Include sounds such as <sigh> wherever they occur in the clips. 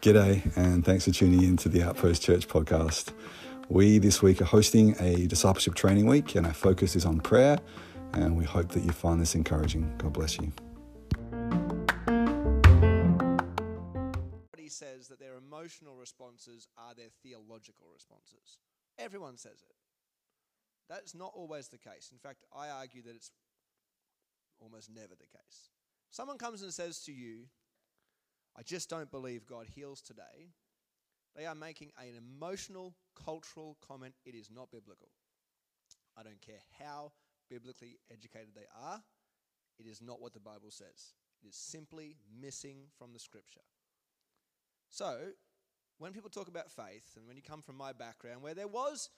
G'day, and thanks for tuning in to the Outpost Church podcast. We this week are hosting a discipleship training week, and our focus is on prayer. And we hope that you find this encouraging. God bless you. He says that their emotional responses are their theological responses. Everyone says it. That's not always the case. In fact, I argue that it's almost never the case. Someone comes and says to you, I just don't believe God heals today. They are making an emotional, cultural comment. It is not biblical. I don't care how biblically educated they are, it is not what the Bible says. It is simply missing from the scripture. So, when people talk about faith, and when you come from my background, where there was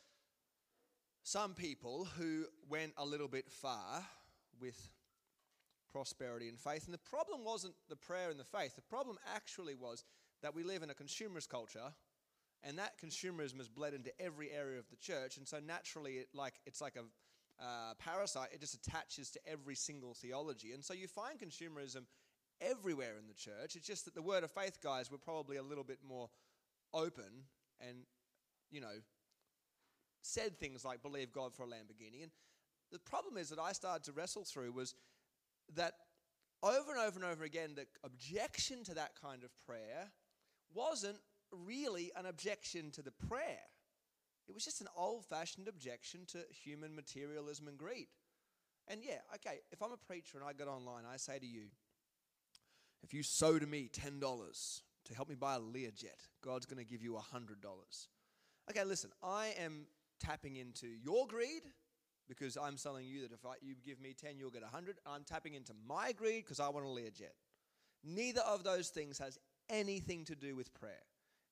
some people who went a little bit far with prosperity and faith, and the problem wasn't the prayer and the faith, the problem actually was that we live in a consumerist culture and that consumerism has bled into every area of the church and so naturally it like it's like a uh, parasite, it just attaches to every single theology. And so you find consumerism everywhere in the church. It's just that the word of faith guys were probably a little bit more open and, you know, said things like believe God for a Lamborghini. And the problem is that I started to wrestle through was that over and over and over again, the objection to that kind of prayer wasn't really an objection to the prayer. It was just an old fashioned objection to human materialism and greed. And yeah, okay, if I'm a preacher and I get online, I say to you, if you sow to me $10 to help me buy a Learjet, God's going to give you $100. Okay, listen, I am tapping into your greed because I'm telling you that if I, you give me 10, you'll get 100. I'm tapping into my greed because I want a Learjet. Neither of those things has anything to do with prayer.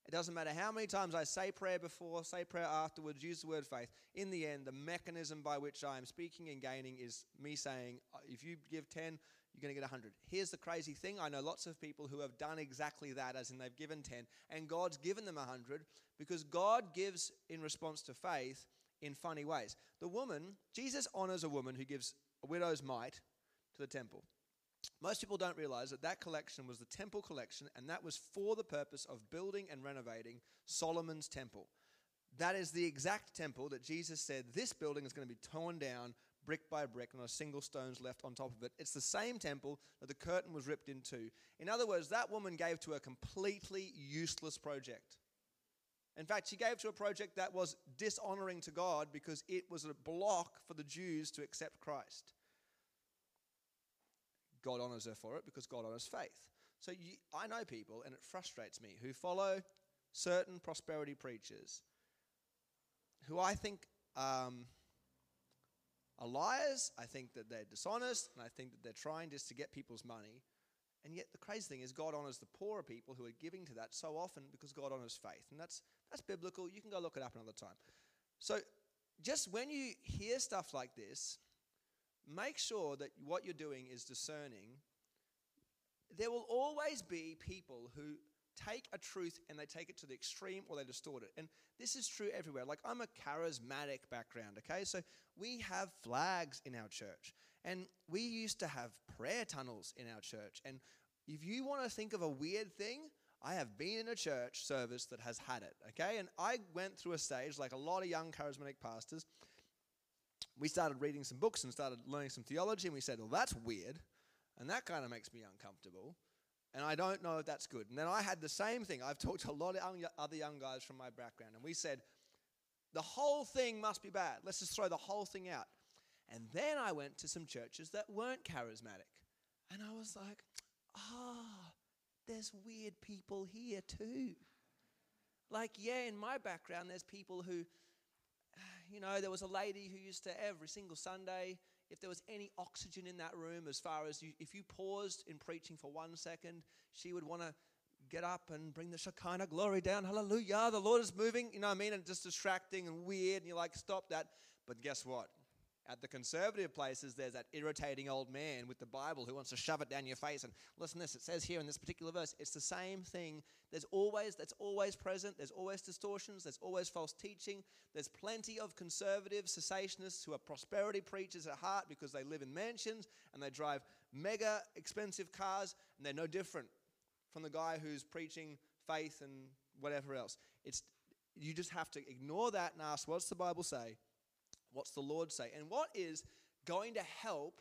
It doesn't matter how many times I say prayer before, say prayer afterwards, use the word faith. In the end, the mechanism by which I am speaking and gaining is me saying, uh, if you give 10, you're going to get 100. Here's the crazy thing I know lots of people who have done exactly that, as in they've given 10, and God's given them 100 because God gives in response to faith in funny ways. The woman, Jesus honors a woman who gives a widow's mite to the temple. Most people don't realize that that collection was the temple collection, and that was for the purpose of building and renovating Solomon's temple. That is the exact temple that Jesus said this building is going to be torn down brick by brick, not a single stone's left on top of it. It's the same temple that the curtain was ripped into. In other words, that woman gave to a completely useless project. In fact, she gave to a project that was dishonoring to God because it was a block for the Jews to accept Christ. God honors her for it because God honors faith. So you, I know people, and it frustrates me, who follow certain prosperity preachers who I think um, are liars. I think that they're dishonest, and I think that they're trying just to get people's money. And yet, the crazy thing is, God honors the poorer people who are giving to that so often because God honors faith. And that's, that's biblical. You can go look it up another time. So, just when you hear stuff like this, make sure that what you're doing is discerning. There will always be people who take a truth and they take it to the extreme or they distort it. And this is true everywhere. Like, I'm a charismatic background, okay? So we have flags in our church. And we used to have prayer tunnels in our church. And if you want to think of a weird thing, I have been in a church service that has had it, okay? And I went through a stage like a lot of young charismatic pastors we started reading some books and started learning some theology, and we said, well, that's weird, and that kind of makes me uncomfortable, and I don't know if that's good. And then I had the same thing. I've talked to a lot of other young guys from my background, and we said, the whole thing must be bad. Let's just throw the whole thing out. And then I went to some churches that weren't charismatic, and I was like, ah, oh, there's weird people here too. Like, yeah, in my background, there's people who <sighs> you know, there was a lady who used to every single Sunday, if there was any oxygen in that room, as far as you, if you paused in preaching for one second, she would want to get up and bring the Shekinah glory down. Hallelujah, the Lord is moving. You know what I mean? And just distracting and weird. And you're like, stop that. But guess what? At the conservative places, there's that irritating old man with the Bible who wants to shove it down your face and listen this, it says here in this particular verse. It's the same thing. There's always, that's always present. There's always distortions. There's always false teaching. There's plenty of conservative cessationists who are prosperity preachers at heart because they live in mansions and they drive mega expensive cars and they're no different from the guy who's preaching faith and whatever else. It's, you just have to ignore that and ask, what's the Bible say? What's the Lord say? And what is going to help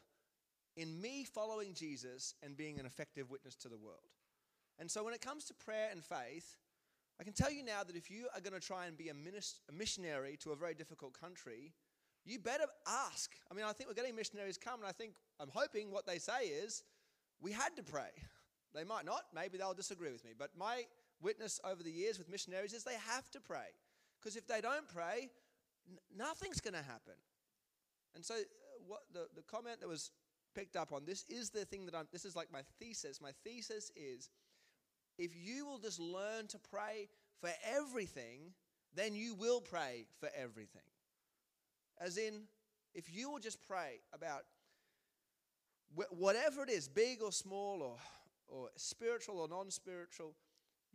in me following Jesus and being an effective witness to the world? And so when it comes to prayer and faith, I can tell you now that if you are going to try and be a, a missionary to a very difficult country, you better ask. I mean, I think we're getting missionaries come, and I think, I'm hoping what they say is, we had to pray. <laughs> They might not, maybe they'll disagree with me, but my witness over the years with missionaries is they have to pray. Because if they don't pray, nothing's going to happen. And so, uh, what the, the comment that was picked up on this is the thing that I'm, this is like my thesis. My thesis is if you will just learn to pray for everything, then you will pray for everything. As in, if you will just pray about whatever it is, big or small, or, or spiritual or non spiritual,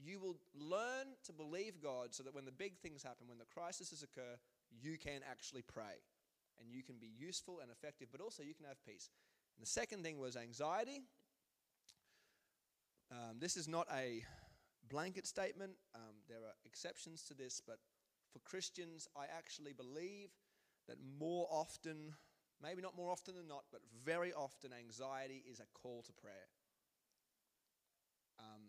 you will learn to believe God so that when the big things happen, when the crises occur, you can actually pray and you can be useful and effective, but also you can have peace. And the second thing was anxiety. Um, this is not a blanket statement, um, there are exceptions to this, but for Christians, I actually believe that more often, maybe not more often than not, but very often, anxiety is a call to prayer. Um,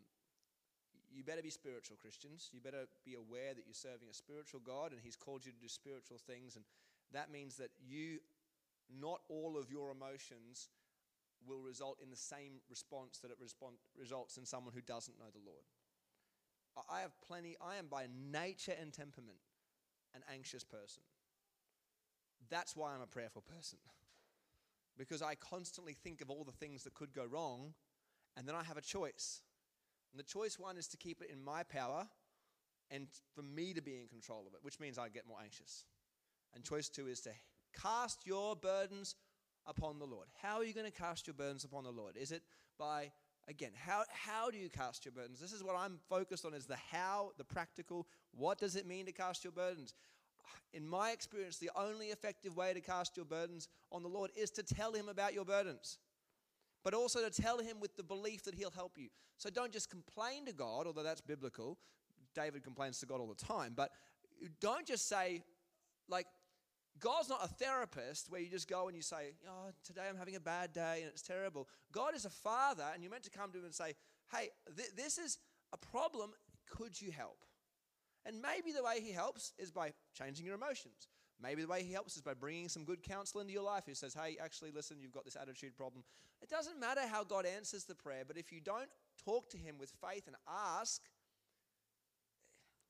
you better be spiritual Christians. You better be aware that you're serving a spiritual God and He's called you to do spiritual things. And that means that you, not all of your emotions will result in the same response that it respond, results in someone who doesn't know the Lord. I have plenty, I am by nature and temperament an anxious person. That's why I'm a prayerful person. <laughs> Because I constantly think of all the things that could go wrong, and then I have a choice. And the choice one is to keep it in my power and for me to be in control of it, which means I get more anxious. And choice two is to cast your burdens upon the Lord. How are you going to cast your burdens upon the Lord? Is it by again, how, how do you cast your burdens? This is what I'm focused on is the how, the practical. What does it mean to cast your burdens? In my experience, the only effective way to cast your burdens on the Lord is to tell him about your burdens but also to tell him with the belief that he'll help you. So don't just complain to God, although that's biblical. David complains to God all the time, but don't just say, like, God's not a therapist where you just go and you say, Oh, today I'm having a bad day and it's terrible. God is a father, and you're meant to come to him and say, Hey, th- this is a problem. Could you help? And maybe the way he helps is by changing your emotions. Maybe the way he helps is by bringing some good counsel into your life. who says, hey, actually, listen, you've got this attitude problem. It doesn't matter how God answers the prayer, but if you don't talk to him with faith and ask,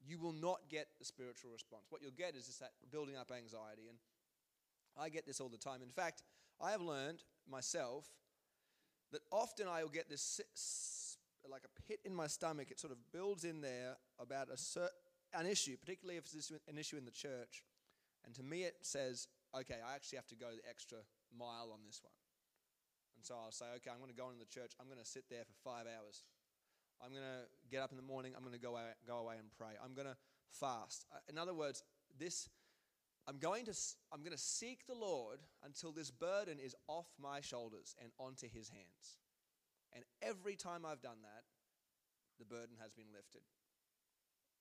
you will not get the spiritual response. What you'll get is just that building up anxiety. And I get this all the time. In fact, I have learned myself that often I will get this like a pit in my stomach. It sort of builds in there about a, certain an issue, particularly if it's an issue in the church. And to me, it says, okay, I actually have to go the extra mile on this one. And so I'll say, okay, I'm going to go into the church. I'm going to sit there for five hours. I'm going to get up in the morning. I'm going to go away, go away and pray. I'm going to fast. Uh, in other words, this, I'm going to, I'm going to seek the Lord until this burden is off my shoulders and onto His hands. And every time I've done that, the burden has been lifted.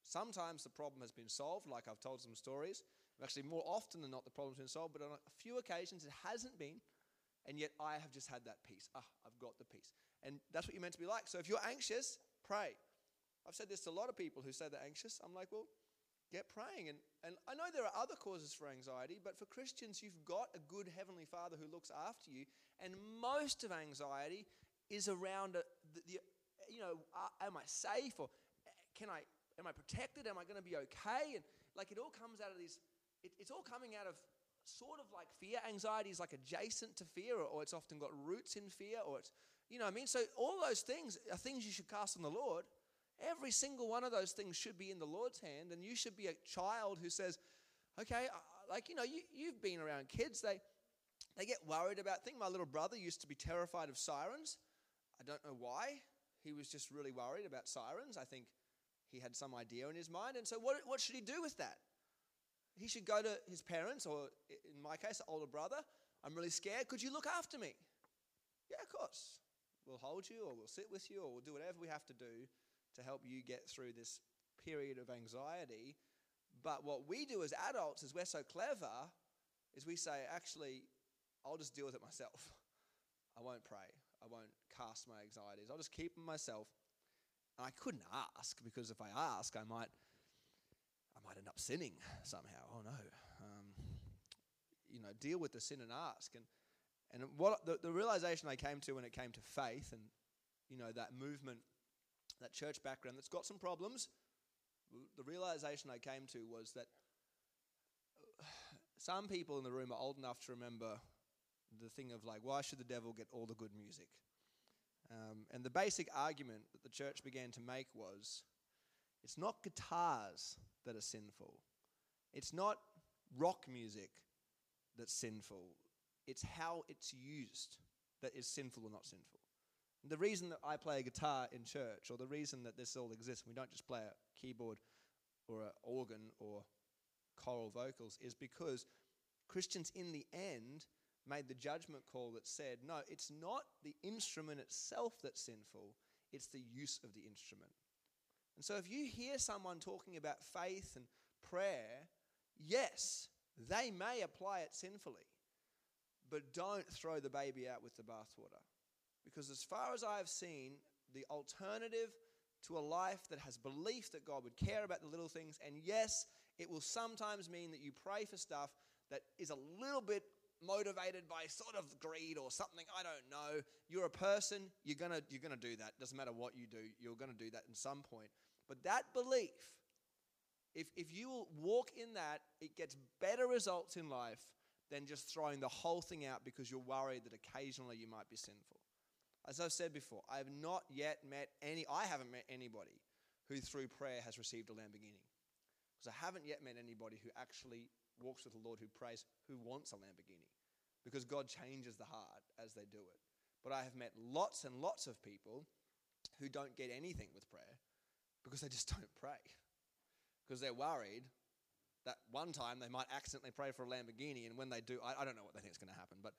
Sometimes the problem has been solved, like I've told some stories. Actually, more often than not, the problem's been solved, but on a few occasions it hasn't been, and yet I have just had that peace. Ah, I've got the peace. And that's what you're meant to be like. So if you're anxious, pray. I've said this to a lot of people who say they're anxious. I'm like, well, get praying. And, and I know there are other causes for anxiety, but for Christians, you've got a good Heavenly Father who looks after you. And most of anxiety is around a, the, the, you know, uh, am I safe or can I, am I protected? Am I going to be okay? And like it all comes out of these it, it's all coming out of sort of like fear. Anxiety is like adjacent to fear, or, or it's often got roots in fear, or it's, you know what I mean? So all those things are things you should cast on the Lord. Every single one of those things should be in the Lord's hand, and you should be a child who says, okay, like, you know, you, you've been around kids, they, they get worried about things. My little brother used to be terrified of sirens. I don't know why. He was just really worried about sirens. I think he had some idea in his mind. And so, what, what should he do with that? He should go to his parents, or in my case, older brother. I'm really scared. Could you look after me? Yeah, of course. We'll hold you, or we'll sit with you, or we'll do whatever we have to do to help you get through this period of anxiety. But what we do as adults is we're so clever, is we say, actually, I'll just deal with it myself. <laughs> I won't pray. I won't cast my anxieties. I'll just keep them myself. And I couldn't ask because if I ask, I might, Might end up sinning somehow. Oh no. Um, you know, deal with the sin and ask. And and what the, the realization I came to when it came to faith and you know that movement, that church background that's got some problems. The realization I came to was that some people in the room are old enough to remember the thing of like, why should the devil get all the good music? Um, and the basic argument that the church began to make was it's not guitars that are sinful, it's not rock music that's sinful, it's how it's used that is sinful or not sinful. And the reason that I play a guitar in church, or the reason that this all exists, we don't just play a keyboard or an organ or choral vocals, is because Christians in the end made the judgment call that said, no, it's not the instrument itself that's sinful, it's the use of the instrument. And so if you hear someone talking about faith and prayer, yes, they may apply it sinfully, but don't throw the baby out with the bathwater. Because as far as I have seen, the alternative to a life that has belief that God would care about the little things, and yes, it will sometimes mean that you pray for stuff that is a little bit motivated by sort of greed or something i don't know. You're a person you're gonna you're gonna do that. Doesn't matter what you do you're gonna do that in some point. But that belief if if you will walk in that it gets better results in life than just throwing the whole thing out because you're worried that occasionally you might be sinful. As i've said before i have not yet met any i haven't met anybody who through prayer has received a lamborghini. Because i haven't yet met anybody who actually walks with the Lord who prays, who wants a Lamborghini. Because God changes the heart as they do it. But I have met lots and lots of people who don't get anything with prayer because they just <laughs> don't pray. Because they're worried that one time they might accidentally pray for a Lamborghini, and when they do, I, I don't know what they think is going to happen, but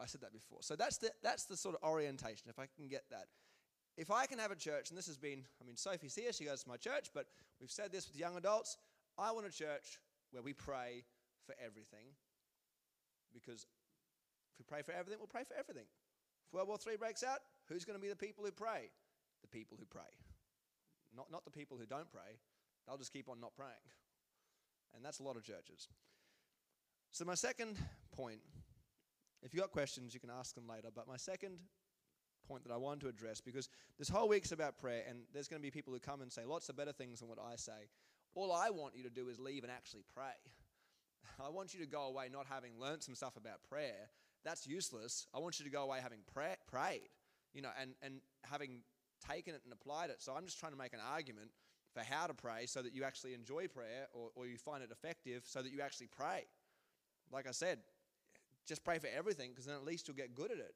I said that before. So that's the, that's the sort of orientation, if I can get that. If I can have a church, and this has been, I mean, Sophie's here, she goes to my church, but we've said this with young adults. I want a church where we pray for everything. Because if we pray for everything, we'll pray for everything. If World War III breaks out, who's going to be the people who pray? The people who pray. Not, not the people who don't pray. They'll just keep on not praying. And that's a lot of churches. So, my second point, if you've got questions, you can ask them later. But my second point that I want to address, because this whole week's about prayer, and there's going to be people who come and say lots of better things than what I say. All I want you to do is leave and actually pray. I want you to go away not having learned some stuff about prayer. That's useless. I want you to go away having pray, prayed, you know, and, and having taken it and applied it. So I'm just trying to make an argument for how to pray so that you actually enjoy prayer or, or you find it effective so that you actually pray. Like I said, just pray for everything because then at least you'll get good at it.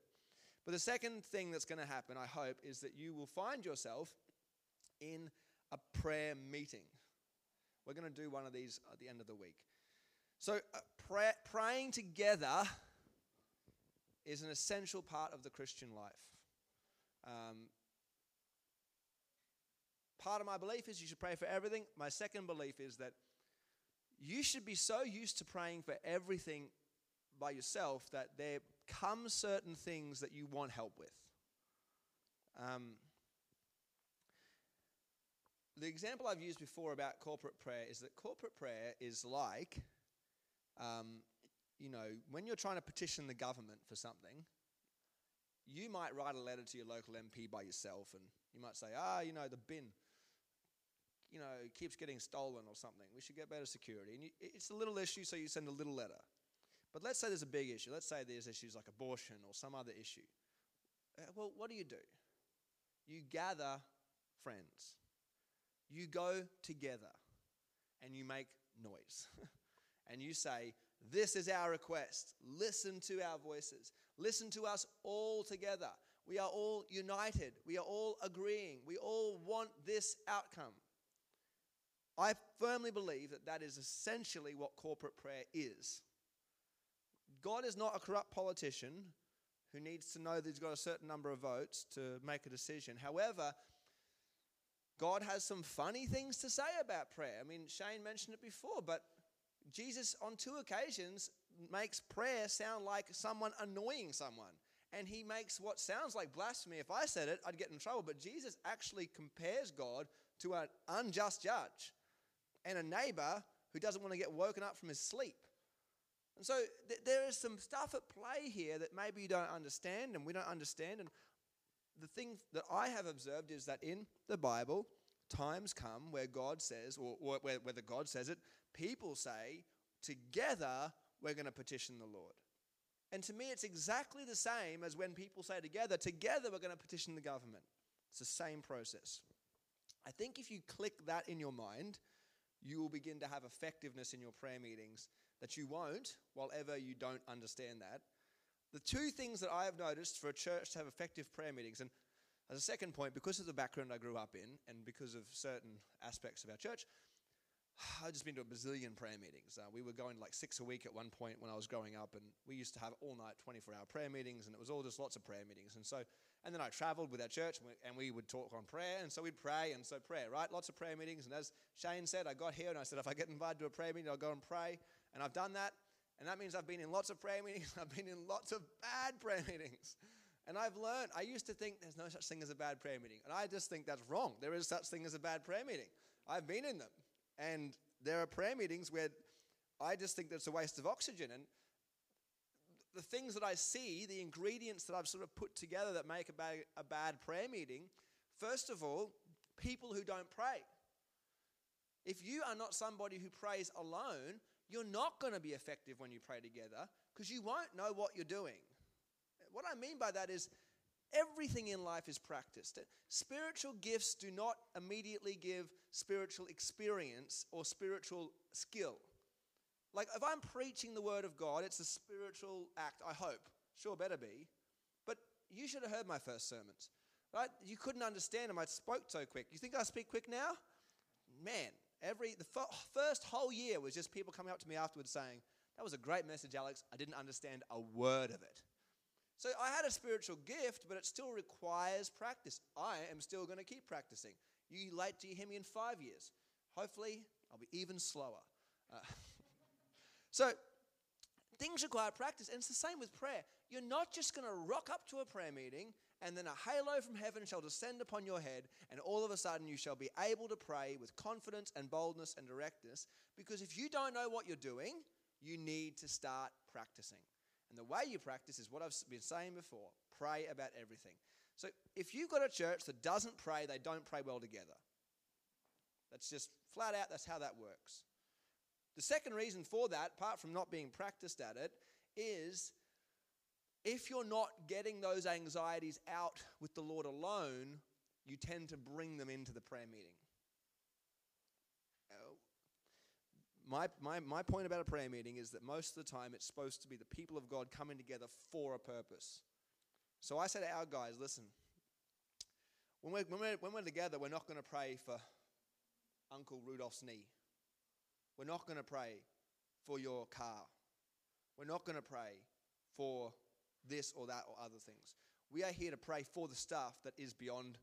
But the second thing that's going to happen, I hope, is that you will find yourself in a prayer meeting. We're going to do one of these at the end of the week. So, uh, pray, praying together is an essential part of the Christian life. Um, part of my belief is you should pray for everything. My second belief is that you should be so used to praying for everything by yourself that there come certain things that you want help with. Um, the example I've used before about corporate prayer is that corporate prayer is like, um, you know, when you're trying to petition the government for something, you might write a letter to your local MP by yourself, and you might say, ah, you know, the bin, you know, keeps getting stolen or something. We should get better security. And you, it's a little issue, so you send a little letter. But let's say there's a big issue. Let's say there's issues like abortion or some other issue. Uh, well, what do you do? You gather friends you go together and you make noise. <laughs> and you say, This is our request. Listen to our voices. Listen to us all together. We are all united. We are all agreeing. We all want this outcome. I firmly believe that that is essentially what corporate prayer is. God is not a corrupt politician who needs to know that he's got a certain number of votes to make a decision. However, God has some funny things to say about prayer. I mean, Shane mentioned it before, but Jesus, on two occasions, makes prayer sound like someone annoying someone. And he makes what sounds like blasphemy. If I said it, I'd get in trouble. But Jesus actually compares God to an unjust judge and a neighbor who doesn't want to get woken up from his sleep. And so th- there is some stuff at play here that maybe you don't understand and we don't understand. And the thing that I have observed is that in the Bible, times come where God says, or, whether God says it, people say, together we're going to petition the Lord. And to me, it's exactly the same as when people say together, together we're going to petition the government. It's the same process. I think if you click that in your mind, you will begin to have effectiveness in your prayer meetings that you won't while ever you don't understand that. The two things that I have noticed for a church to have effective prayer meetings, and as a second point, because of the background I grew up in and because of certain aspects of our church, <sighs> I've just been to a bazillion prayer meetings. Uh, we were going like six a week at one point when I was growing up, and we used to have all night, 24 hour prayer meetings, and it was all just lots of prayer meetings. And so, and then I traveled with our church, and we, and we would talk on prayer, and so we'd pray, and so prayer, right? Lots of prayer meetings. And as Shane said, I got here and I said, if I get invited to a prayer meeting, I'll go and pray. And I've done that, and that means I've been in lots of prayer meetings, <laughs> I've been in lots of bad prayer meetings. And I've learned, I used to think there's no such thing as a bad prayer meeting. And I just think that's wrong. There is such thing as a bad prayer meeting. I've been in them. And there are prayer meetings where I just think that's a waste of oxygen. And the things that I see, the ingredients that I've sort of put together that make a bad, a bad prayer meeting, first of all, people who don't pray. If you are not somebody who prays alone, you're not going to be effective when you pray together because you won't know what you're doing. What I mean by that is everything in life is practiced. Spiritual gifts do not immediately give spiritual experience or spiritual skill. Like if I'm preaching the word of God, it's a spiritual act, I hope. Sure, better be. But you should have heard my first sermons, right? You couldn't understand them. I spoke so quick. You think I speak quick now? Man, every the first whole year was just people coming up to me afterwards saying, "That was a great message, Alex. I didn't understand a word of it." So I had a spiritual gift, but it still requires practice. I am still going to keep practicing. You late to hear me in five years. Hopefully, I'll be even slower. Uh, <laughs> so things require practice, and it's the same with prayer. You're not just going to rock up to a prayer meeting and then a halo from heaven shall descend upon your head, and all of a sudden you shall be able to pray with confidence and boldness and directness. Because if you don't know what you're doing, you need to start practicing. And the way you practice is what I've been saying before pray about everything. So if you've got a church that doesn't pray, they don't pray well together. That's just flat out, that's how that works. The second reason for that, apart from not being practiced at it, is if you're not getting those anxieties out with the Lord alone, you tend to bring them into the prayer meeting. Uh, my, my, my point about a prayer meeting is that most of the time it's supposed to be the people of God coming together for a purpose. So I say to our guys, listen, when we're, when we're, when we're together, we're not going to pray for Uncle Rudolph's knee. We're not going to pray for your car. We're not going to pray for this or that or other things. We are here to pray for the stuff that is beyond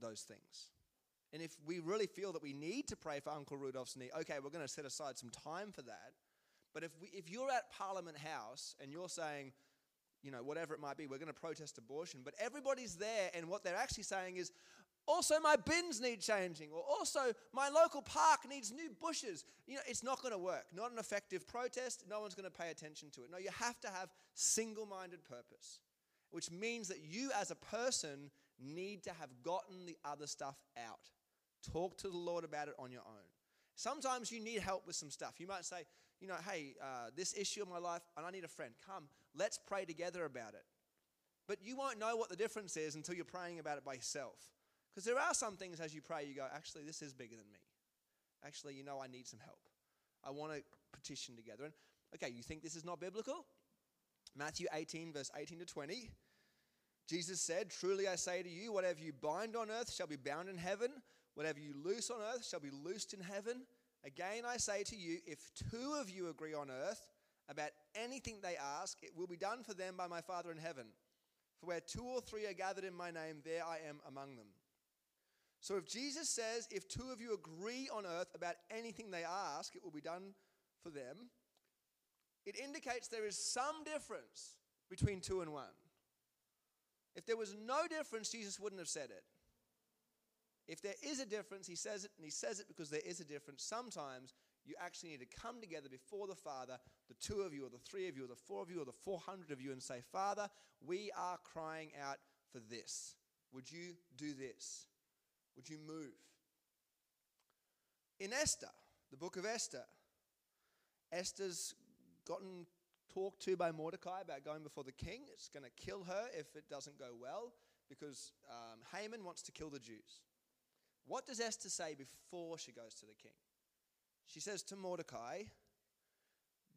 those things. And if we really feel that we need to pray for Uncle Rudolph's knee, okay, we're going to set aside some time for that. But if, we, if you're at Parliament House and you're saying, you know, whatever it might be, we're going to protest abortion, but everybody's there and what they're actually saying is, also my bins need changing, or also my local park needs new bushes. You know, it's not going to work. Not an effective protest. No one's going to pay attention to it. No, you have to have single minded purpose, which means that you as a person need to have gotten the other stuff out. Talk to the Lord about it on your own. Sometimes you need help with some stuff. You might say, you know, hey, uh, this issue in my life, and I need a friend. Come, let's pray together about it. But you won't know what the difference is until you're praying about it by yourself. Because there are some things as you pray, you go, actually, this is bigger than me. Actually, you know, I need some help. I want to petition together. And Okay, you think this is not biblical? Matthew 18, verse 18 to 20. Jesus said, Truly I say to you, whatever you bind on earth shall be bound in heaven, whatever you loose on earth shall be loosed in heaven. Again I say to you, if two of you agree on earth about anything they ask, it will be done for them by my Father in heaven. For where two or three are gathered in my name, there I am among them. So if Jesus says, if two of you agree on earth about anything they ask, it will be done for them, it indicates there is some difference between two and one. If there was no difference, Jesus wouldn't have said it. If there is a difference, he says it, and he says it because there is a difference. Sometimes you actually need to come together before the Father, the two of you, or the three of you, or the four of you, or the 400 of you, and say, Father, we are crying out for this. Would you do this? Would you move? In Esther, the book of Esther, Esther's gotten talked to by Mordecai about going before the king. It's going to kill her if it doesn't go well because um, Haman wants to kill the Jews. What does Esther say before she goes to the king? She says to Mordecai,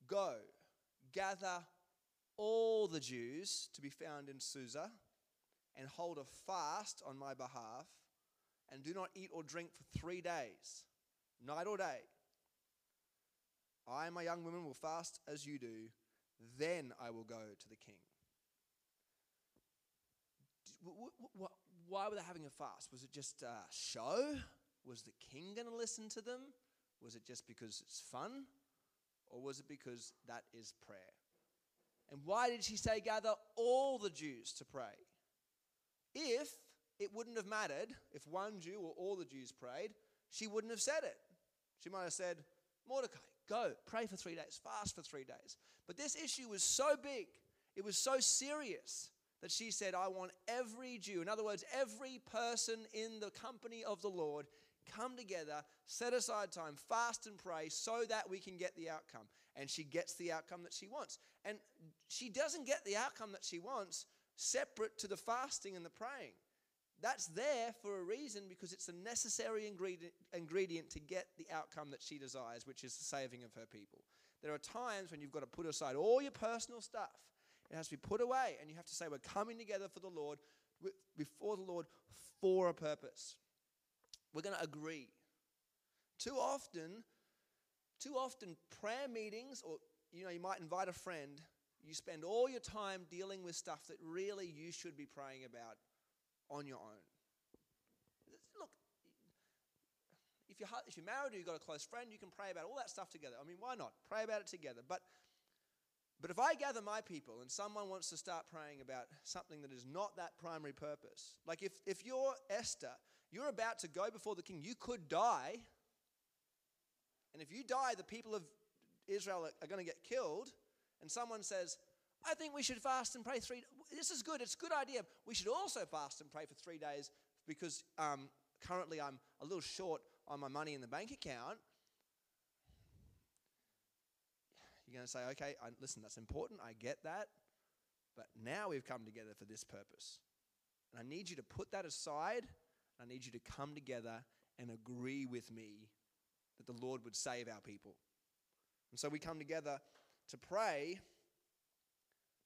Go, gather all the Jews to be found in Susa, and hold a fast on my behalf, and do not eat or drink for three days, night or day. I and my young women will fast as you do, then I will go to the king. Why were they having a fast? Was it just a show? Was the king going to listen to them? Was it just because it's fun? Or was it because that is prayer? And why did she say, gather all the Jews to pray? If it wouldn't have mattered, if one Jew or all the Jews prayed, she wouldn't have said it. She might have said, Mordecai, go, pray for three days, fast for three days. But this issue was so big, it was so serious that she said, I want every Jew, in other words, every person in the company of the Lord, come together, set aside time, fast and pray so that we can get the outcome. And she gets the outcome that she wants. And she doesn't get the outcome that she wants separate to the fasting and the praying. That's there for a reason because it's a necessary ingredient, to get the outcome that she desires, which is the saving of her people. There are times when you've got to put aside all your personal stuff. It has to be put away, and you have to say, We're coming together for the Lord, before the Lord, for a purpose. We're going to agree. Too often, too often, prayer meetings, or you know, you might invite a friend, you spend all your time dealing with stuff that really you should be praying about on your own. Look, if you're, if you're married or you've got a close friend, you can pray about all that stuff together. I mean, why not? Pray about it together. But, but if I gather my people and someone wants to start praying about something that is not that primary purpose, like if, if you're Esther, you're about to go before the king, you could die. And if you die, the people of Israel are, are going to get killed. And someone says, I think we should fast and pray three. This is good. It's a good idea. We should also fast and pray for three days because um, currently I'm a little short on my money in the bank account. You're going to say, okay, I, listen, that's important. I get that. But now we've come together for this purpose. And I need you to put that aside. I need you to come together and agree with me that the Lord would save our people. And so we come together to pray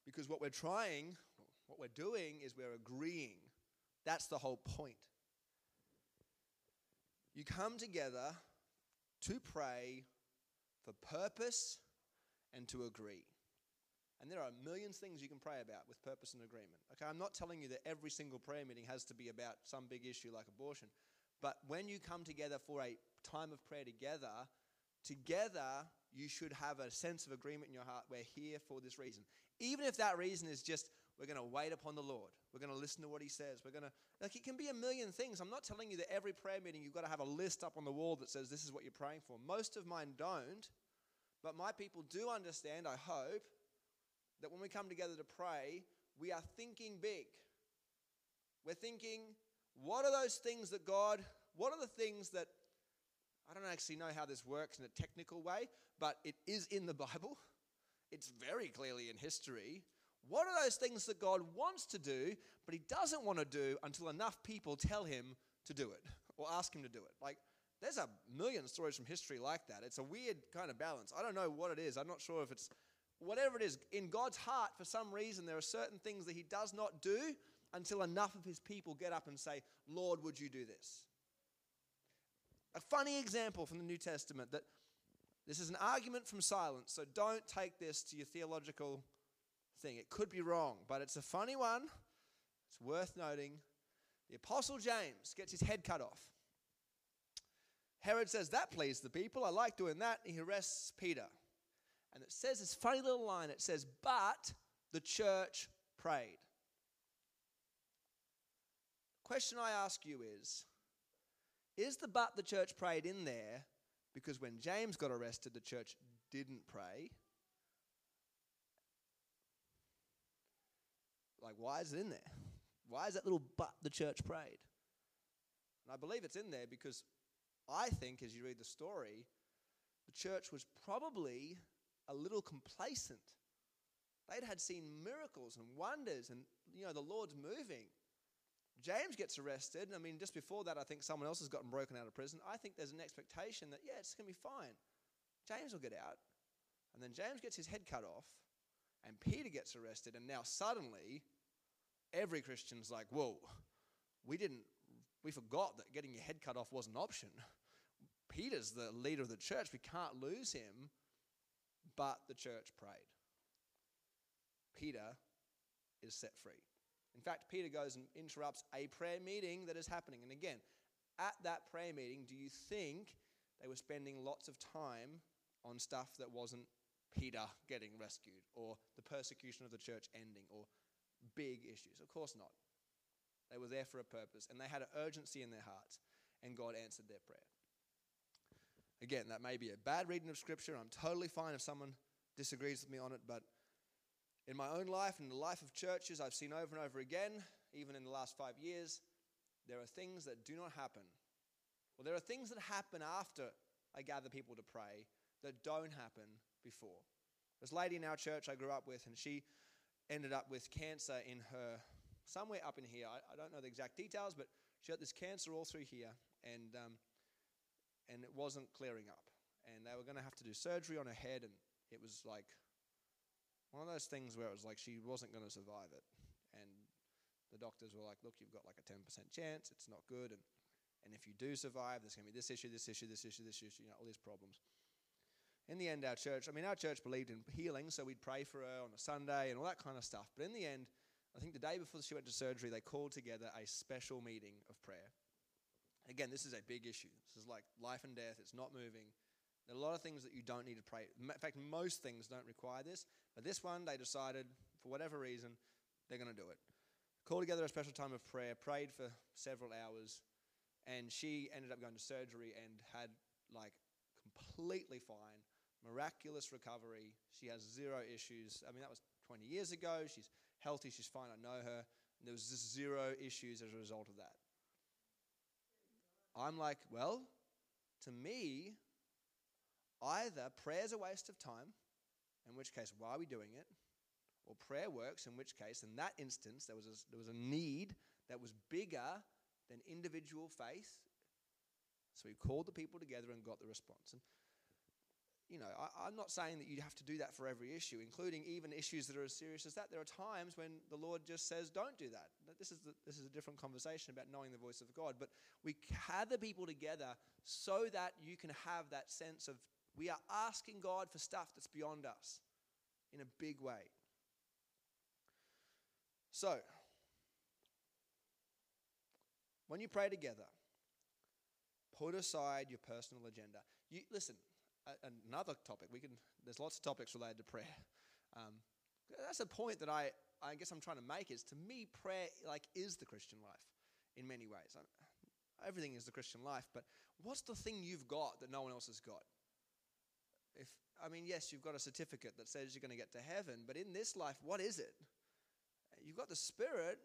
because what we're trying, what we're doing is we're agreeing. That's the whole point. You come together to pray for purpose and to agree. And there are millions of things you can pray about with purpose and agreement. Okay, I'm not telling you that every single prayer meeting has to be about some big issue like abortion. But when you come together for a time of prayer together, together you should have a sense of agreement in your heart. We're here for this reason. Even if that reason is just we're going to wait upon the Lord. We're going to listen to what he says. We're going to, like, it can be a million things. I'm not telling you that every prayer meeting you've got to have a list up on the wall that says this is what you're praying for. Most of mine don't, but my people do understand, I hope, that when we come together to pray, we are thinking big. We're thinking, what are those things that God, what are the things that, I don't actually know how this works in a technical way, but it is in the Bible. <laughs> It's very clearly in history. What are those things that God wants to do, but He doesn't want to do until enough people tell Him to do it or ask Him to do it? Like, There's a million stories from history like that. It's a weird kind of balance. I don't know what it is. I'm not sure if it's whatever it is. In God's heart, for some reason, there are certain things that He does not do until enough of His people get up and say, Lord, would you do this? A funny example from the New Testament that this is an argument from silence, so don't take this to your theological thing. It could be wrong, but it's a funny one. It's worth noting. The Apostle James gets his head cut off. Herod says, That pleased the people. I like doing that. He arrests Peter. And it says this funny little line it says, But the church prayed. The question I ask you is Is the but the church prayed in there because when James got arrested, the church didn't pray? Like, why is it in there? Why is that little but the church prayed? And I believe it's in there because I think, as you read the story, the church was probably a little complacent. They'd had seen miracles and wonders, and you know the Lord's moving. James gets arrested. I mean, just before that, I think someone else has gotten broken out of prison. I think there's an expectation that yeah, it's going to be fine. James will get out, and then James gets his head cut off, and Peter gets arrested, and now suddenly, every Christian's like, "Whoa, we didn't, we forgot that getting your head cut off was an option." Peter's the leader of the church. We can't lose him. But the church prayed. Peter is set free. In fact, Peter goes and interrupts a prayer meeting that is happening. And again, at that prayer meeting, do you think they were spending lots of time on stuff that wasn't Peter getting rescued or the persecution of the church ending or big issues? Of course not. They were there for a purpose and they had an urgency in their hearts, and God answered their prayer. Again, that may be a bad reading of Scripture. I'm totally fine if someone disagrees with me on it, but in my own life and the life of churches, I've seen over and over again, even in the last five years, there are things that do not happen. Well, there are things that happen after I gather people to pray that don't happen before. A lady in our church I grew up with, and she ended up with cancer in her, somewhere up in here. I, I don't know the exact details, but she had this cancer all through here. And um, and it wasn't clearing up. And they were going to have to do surgery on her head, and it was like one of those things where it was like she wasn't going to survive it. And the doctors were like, look, you've got like a 10% chance, it's not good. And, and if you do survive, there's going to be this issue, this issue, this issue, this issue, you know, all these problems. In the end, our church, I mean, our church believed in healing, so we'd pray for her on a Sunday and all that kind of stuff. But in the end, I think the day before she went to surgery, they called together a special meeting of prayer. Again, this is a big issue. This is like life and death. It's not moving. There are a lot of things that you don't need to pray. In fact, most things don't require this. But this one, they decided, for whatever reason, they're going to do it. Called together a special time of prayer, prayed for several hours, and she ended up going to surgery and had like completely fine, miraculous recovery. She has zero issues. I mean, that was 20 years ago. She's healthy. She's fine. I know her. And there was just zero issues as a result of that. I'm like, well, to me, either prayer's a waste of time, in which case, why are we doing it? Or prayer works, in which case, in that instance, there was a, there was a need that was bigger than individual faith. So he called the people together and got the response. And you know, I, am not saying that you have to do that for every issue, including even issues that are as serious as that. There are times when the Lord just says, don't do that. This is, the, this is a different conversation about knowing the voice of God. But we gather people together so that you can have that sense of we are asking God for stuff that's beyond us in a big way. So, when you pray together, put aside your personal agenda. You, listen, another topic. We can. There's lots of topics related to prayer. <laughs> Um, that's a point that I, I guess I'm trying to make. Is to me, prayer like is the Christian life, in many ways. Everything is the Christian life, but what's the thing you've got that no one else has got? If I mean, yes, you've got a certificate that says you're going to get to heaven, but in this life, what is it? You've got the Spirit.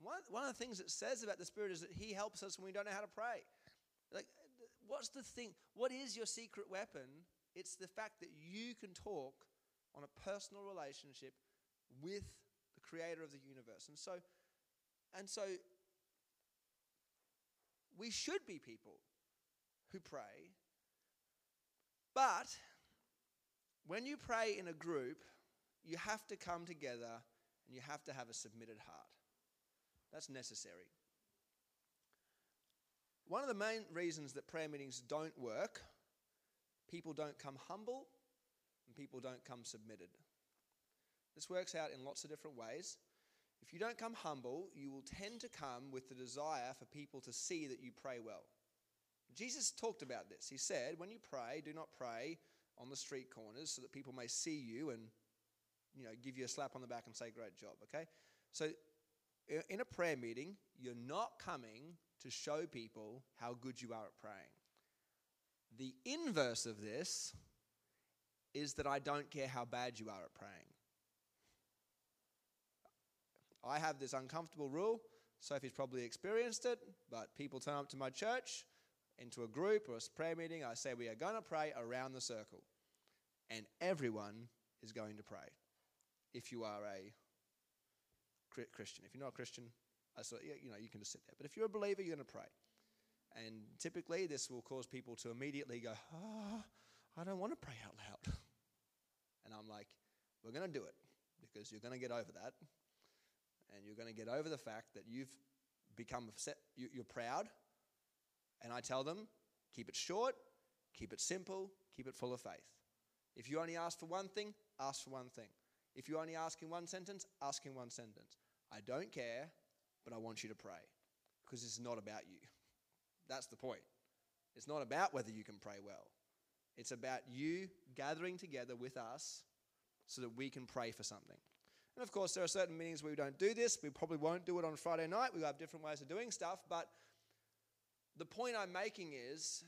One, one of the things it says about the Spirit is that He helps us when we don't know how to pray. Like what's the thing? What is your secret weapon? It's the fact that you can talk on a personal relationship with the creator of the universe. And so, and so we should be people who pray. But when you pray in a group, you have to come together and you have to have a submitted heart. That's necessary. One of the main reasons that prayer meetings don't work, people don't come humble and people don't come submitted. This works out in lots of different ways. If you don't come humble, you will tend to come with the desire for people to see that you pray well. Jesus talked about this. He said, When you pray, do not pray on the street corners so that people may see you and you know, give you a slap on the back and say, Great job, okay? So, in a prayer meeting, you're not coming to show people how good you are at praying. The inverse of this is that I don't care how bad you are at praying. I have this uncomfortable rule. Sophie's probably experienced it, but people turn up to my church into a group or a prayer meeting. I say, We are going to pray around the circle. And everyone is going to pray if you are a Christian. If you're not a Christian, I so, you know, you can just sit there. But if you're a believer, you're going to pray. And typically, this will cause people to immediately go, oh, I don't want to pray out loud. <laughs> And I'm like, We're going to do it because you're going to get over that and you're going to get over the fact that you've become upset, you're proud. And I tell them, keep it short, keep it simple, keep it full of faith. If you only ask for one thing, ask for one thing. If you only ask in one sentence, ask in one sentence. I don't care, but I want you to pray because it's not about you. <laughs> That's the point. It's not about whether you can pray well. It's about you gathering together with us so that we can pray for something. And of course, there are certain meetings where we don't do this. We probably won't do it on Friday night. We have different ways of doing stuff. But the point I'm making is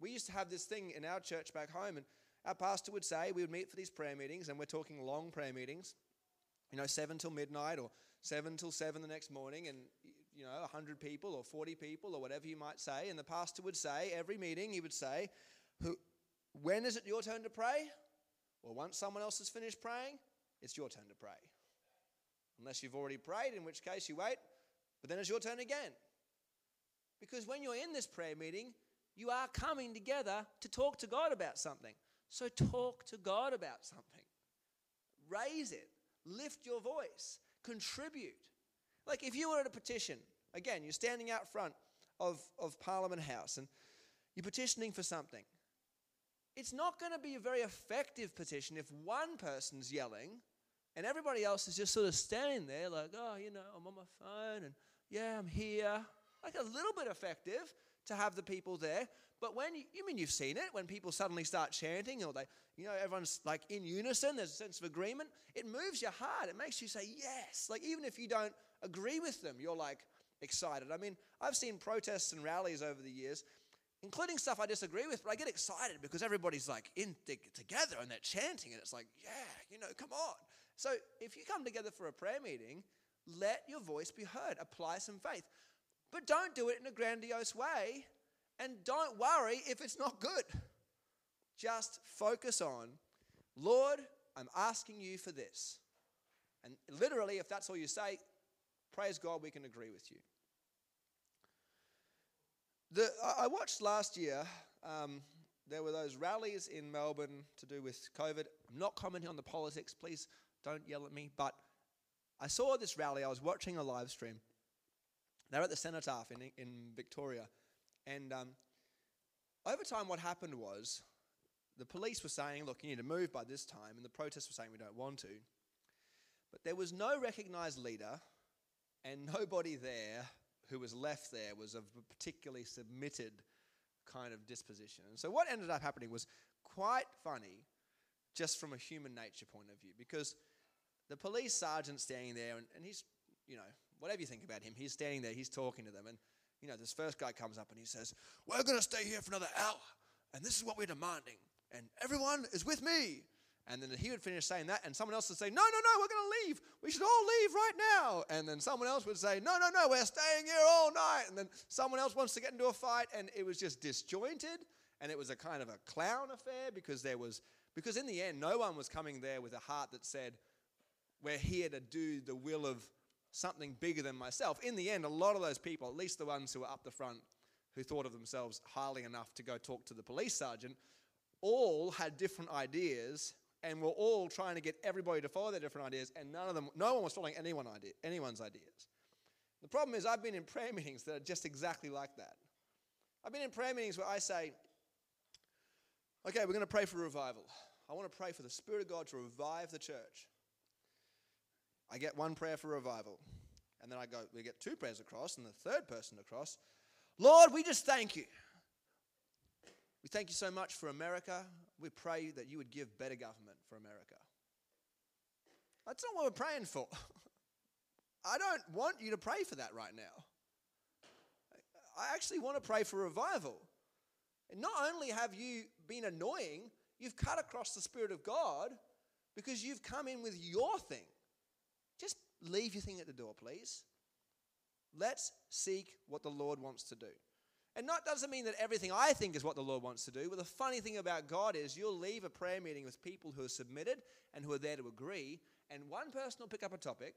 we used to have this thing in our church back home, and our pastor would say we would meet for these prayer meetings, and we're talking long prayer meetings, you know, 7 till midnight or 7 till 7 the next morning, and, you know, 100 people or 40 people or whatever you might say. And the pastor would say, every meeting, he would say, When is it your turn to pray? Well, once someone else has finished praying, it's your turn to pray. Unless you've already prayed, in which case you wait, but then it's your turn again. Because when you're in this prayer meeting, you are coming together to talk to God about something. So talk to God about something. Raise it. Lift your voice. Contribute. Like if you were at a petition, again, you're standing out front of, of Parliament House and you're petitioning for something. It's not going to be a very effective petition if one person's yelling and everybody else is just sort of standing there, like, oh, you know, I'm on my phone and yeah, I'm here. Like a little bit effective to have the people there. But when you, you mean you've seen it, when people suddenly start chanting or they, you know, everyone's like in unison, there's a sense of agreement, it moves your heart. It makes you say yes. Like even if you don't agree with them, you're like excited. I mean, I've seen protests and rallies over the years, including stuff I disagree with, but I get excited because everybody's like in together and they're chanting, and it's like, yeah, you know, come on. So if you come together for a prayer meeting, let your voice be heard. Apply some faith. But don't do it in a grandiose way and don't worry if it's not good. Just focus on, Lord, I'm asking you for this. And literally, if that's all you say, praise God, we can agree with you. The, I watched last year, um, there were those rallies in Melbourne to do with COVID. I'm not commenting on the politics, please don't yell at me. But I saw this rally. I was watching a live stream. They're at the Cenotaph in, in Victoria. And um, over time, what happened was the police were saying, look, you need to move by this time. And the protests were saying, we don't want to. But there was no recognized leader and nobody there who was left there was of a particularly submitted kind of disposition. And so what ended up happening was quite funny just from a human nature point of view because the police sergeant standing there, and, and he's, you know, whatever you think about him, he's standing there, he's talking to them. And, you know, this first guy comes up and he says, We're going to stay here for another hour, and this is what we're demanding. And everyone is with me. And then he would finish saying that, and someone else would say, No, no, no, we're going to leave. We should all leave right now. And then someone else would say, No, no, no, we're staying here all night. And then someone else wants to get into a fight, and it was just disjointed. And it was a kind of a clown affair because there was, because in the end, no one was coming there with a heart that said, we're here to do the will of something bigger than myself. In the end, a lot of those people, at least the ones who were up the front, who thought of themselves highly enough to go talk to the police sergeant all had different ideas and were all trying to get everybody to follow their different ideas, and none of them, no one was following anyone idea, anyone's ideas. The problem is, I've been in prayer meetings that are just exactly like that. I've been in prayer meetings where I say, okay, we're going to pray for revival. I want to pray for the Spirit of God to revive the church. I get one prayer for revival. And then I go, we get two prayers across, and the third person across. Lord, we just thank you. We thank you so much for America. We pray that you would give better government for America. That's not what we're praying for. <laughs> I don't want you to pray for that right now. I actually want to pray for revival. And not only have you been annoying, you've cut across the Spirit of God because you've come in with your thing. Leave your thing at the door, please. Let's seek what the Lord wants to do. And that doesn't mean that everything I think is what the Lord wants to do. But the funny thing about God is you'll leave a prayer meeting with people who are submitted and who are there to agree, and one person will pick up a topic.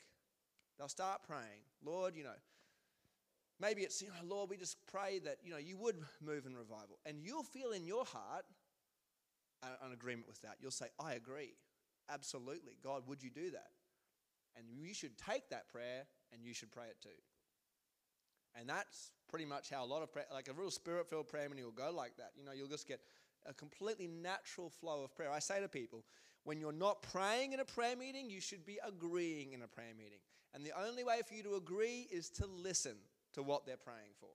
They'll start praying. Lord, you know, maybe it's, you know, Lord, we just pray that, you know, you would move in revival. And you'll feel in your heart an agreement with that. You'll say, I agree. Absolutely. God, would you do that? And you should take that prayer and you should pray it too. And that's pretty much how a lot of prayer, like a real spirit filled prayer meeting will go like that. You know, you'll just get a completely natural flow of prayer. I say to people, when you're not praying in a prayer meeting, you should be agreeing in a prayer meeting. And the only way for you to agree is to listen to what they're praying for.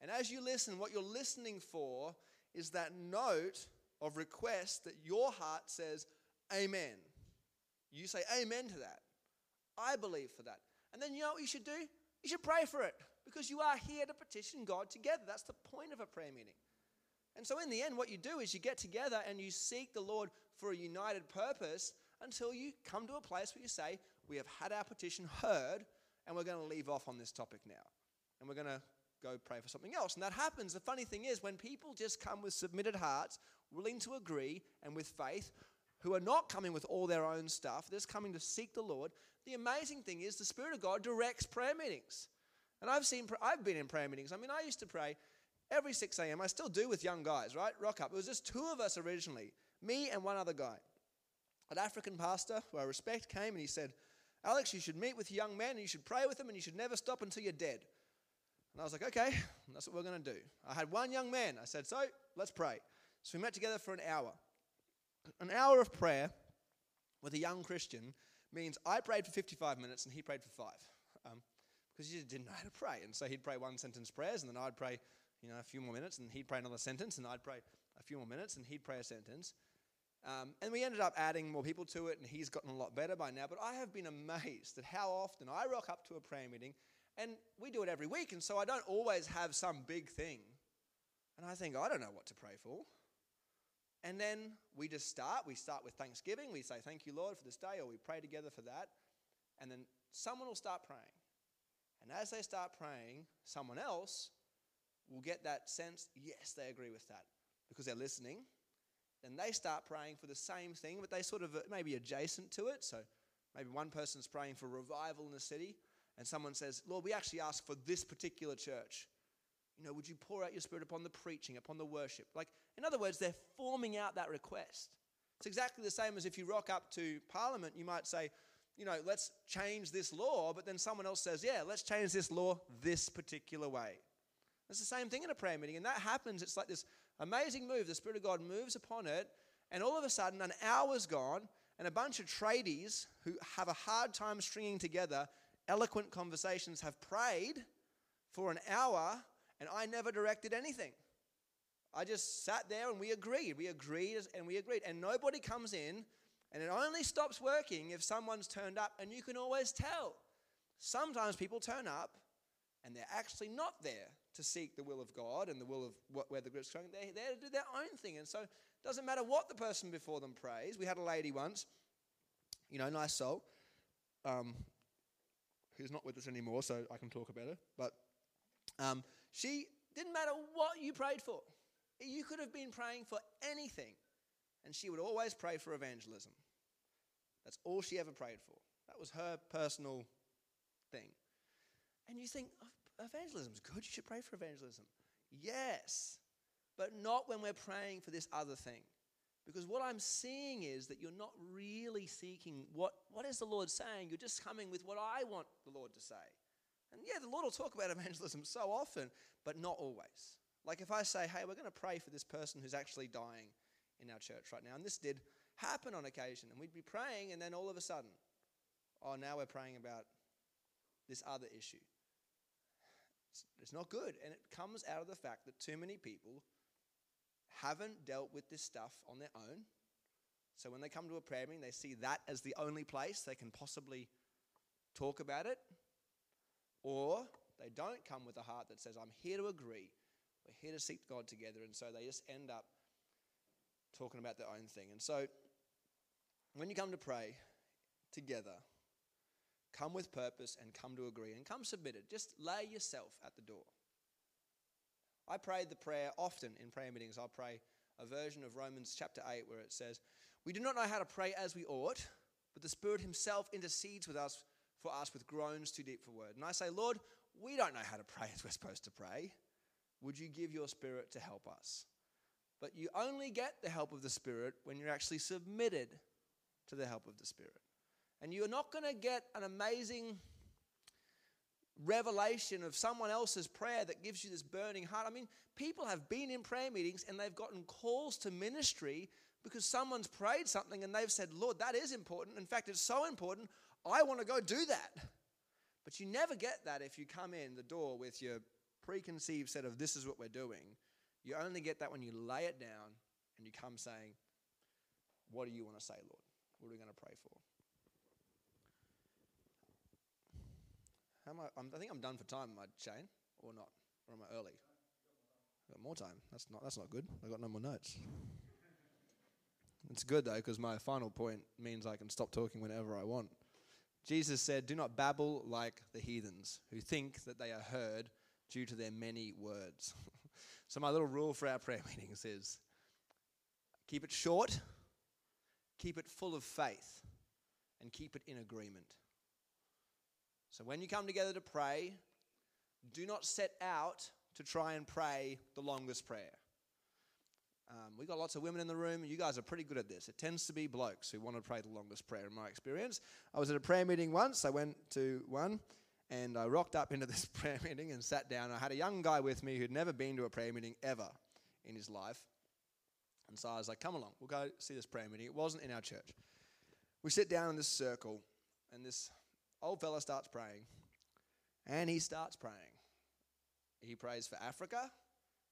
And as you listen, what you're listening for is that note of request that your heart says, Amen. You say amen to that. I believe for that. And then you know what you should do? You should pray for it because you are here to petition God together. That's the point of a prayer meeting. And so, in the end, what you do is you get together and you seek the Lord for a united purpose until you come to a place where you say, We have had our petition heard, and we're going to leave off on this topic now. And we're going to go pray for something else. And that happens. The funny thing is, when people just come with submitted hearts, willing to agree, and with faith, who are not coming with all their own stuff, they're just coming to seek the Lord, the amazing thing is the Spirit of God directs prayer meetings. And I've seen, I've been in prayer meetings. I mean, I used to pray every 6 a.m. I still do with young guys, right? Rock up. It was just two of us originally, me and one other guy. An African pastor who I respect came and he said, Alex, you should meet with young men and you should pray with them and you should never stop until you're dead. And I was like, okay, that's what we're going to do. I had one young man. I said, so let's pray. So we met together for an hour. An hour of prayer with a young Christian means I prayed for 55 minutes and he prayed for five. Um, because he didn't know how to pray. And so he'd pray one sentence prayers, and then I'd pray, you know, a few more minutes, and he'd pray another sentence, and I'd pray a few more minutes, and he'd pray a sentence. Um, and we ended up adding more people to it, and he's gotten a lot better by now. But I have been amazed at how often I rock up to a prayer meeting, and we do it every week, and so I don't always have some big thing. And I think, I don't know what to pray for. And then we just start. We start with thanksgiving. We say, Thank you, Lord, for this day, or we pray together for that. And then someone will start praying. And as they start praying, someone else will get that sense, yes, they agree with that because they're listening. Then they start praying for the same thing, but they sort of uh, maybe adjacent to it. So maybe one person's praying for revival in the city, and someone says, Lord, we actually ask for this particular church. You know, would you pour out your spirit upon the preaching, upon the worship? Like, in other words, they're forming out that request. It's exactly the same as if you rock up to Parliament, you might say, you know, let's change this law, but then someone else says, yeah, let's change this law this particular way. It's the same thing in a prayer meeting, and that happens. It's like this amazing move. The Spirit of God moves upon it, and all of a sudden, an hour's gone, and a bunch of tradies who have a hard time stringing together eloquent conversations have prayed for an hour, and I never directed anything. I just sat there and we agreed. We agreed and we agreed. And nobody comes in and it only stops working if someone's turned up, and you can always tell. Sometimes people turn up and they're actually not there to seek the will of God and the will of what, where the group's going. They're there to do their own thing. And so it doesn't matter what the person before them prays. We had a lady once, you know, nice soul, um, who's not with us anymore, so I can talk about her. But um, she didn't matter what you prayed for. You could have been praying for anything, and she would always pray for evangelism. That's all she ever prayed for. That was her personal thing. And you think, oh, evangelism's good. You should pray for evangelism. Yes, but not when we're praying for this other thing. Because what I'm seeing is that you're not really seeking what, what is the Lord saying? You're just coming with what I want the Lord to say. And yeah, the Lord will talk about <laughs> evangelism so often, but not always. Like if I say, hey, we're going to pray for this person who's actually dying in our church right now, and this did happen on occasion, and we'd be praying, and then all of a sudden, oh, now we're praying about this other issue. It's, not good, and it comes out of the fact that too many people haven't dealt with this stuff on their own. So when they come to a prayer meeting, they see that as the only place they can possibly talk about it. Or they don't come with a heart that says, I'm here to agree. We're here to seek God together. And so they just end up talking about their own thing. And so when you come to pray together, come with purpose and come to agree and come submitted. Just lay yourself at the door. I pray the prayer often in prayer meetings. I'll pray a version of Romans chapter 8 where it says, We do not know how to pray as we ought, but the Spirit Himself intercedes with us for us with groans too deep for word. And I say, Lord, we don't know how to pray as we're supposed to pray. Would you give your Spirit to help us? But you only get the help of the Spirit when you're actually submitted to the help of the Spirit. And you're not going to get an amazing revelation of someone else's prayer that gives you this burning heart. I mean, people have been in prayer meetings and they've gotten calls to ministry because someone's prayed something and they've said, Lord, that is important. In fact, it's so important, I want to go do that. But you never get that if you come in the door with your preconceived set of this is what we're doing. You only get that when you lay it down and you come saying, What do you want to say, Lord? What are we going to pray for? How am I, I think I'm done for time, I, Shane? Or not? Or am I early? I've got more time. That's not, that's not good. I've got no more notes. It's good, though, because my final point means I can stop talking whenever I want. Jesus said, Do not babble like the heathens who think that they are heard due to their many words. <laughs> so, my little rule for our prayer <laughs> meetings is keep it short, keep it full of faith, and keep it in agreement. So when you come together to pray, do not set out to try and pray the longest prayer. Um, we've got lots of women in the room, you guys are pretty good at this. It tends to be blokes who want to pray the longest prayer, in my experience. I was at a prayer meeting once, I went to one, and I rocked up into <laughs> this prayer meeting and sat down. I had a young guy with me who'd never been to a prayer meeting ever in his life. And so I was like, come along, we'll go see this prayer meeting. It wasn't in our church. We sit down in this circle, and this old fella starts praying, and he starts praying. He prays for Africa,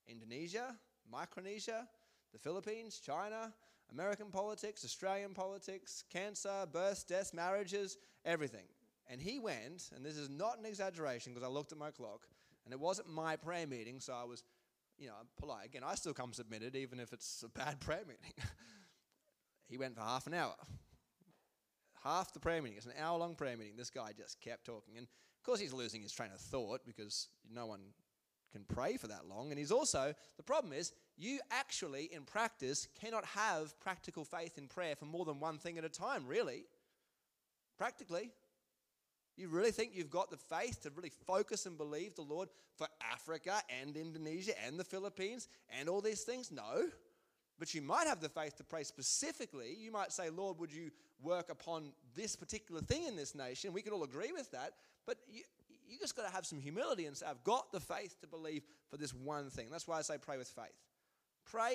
Indonesia, Micronesia, the Philippines, China, American politics, Australian politics, cancer, births, deaths, marriages, everything. And he went, and this is not an exaggeration because I looked at my clock, and it wasn't my prayer meeting, so I was, you know, polite. Again, I still come submitted, even if it's a bad <laughs> prayer meeting. he went for half an hour half the prayer meeting. It's an hour long prayer meeting. This guy just kept talking. And of course, he's losing his train of thought because no one can pray for that long. And he's also, the problem is, you actually, in practice, cannot have practical faith in prayer for more than one thing at a time, really. Practically. You really think you've got the faith to really focus and believe the Lord for Africa and Indonesia and the Philippines and all these things? No. But you might have the faith to pray specifically. You might say, Lord, would you work upon this particular thing in this nation? We can all agree with that. But you, you just got to have some humility and say, I've got the faith to believe for this one thing. That's why I say pray with faith. Pray.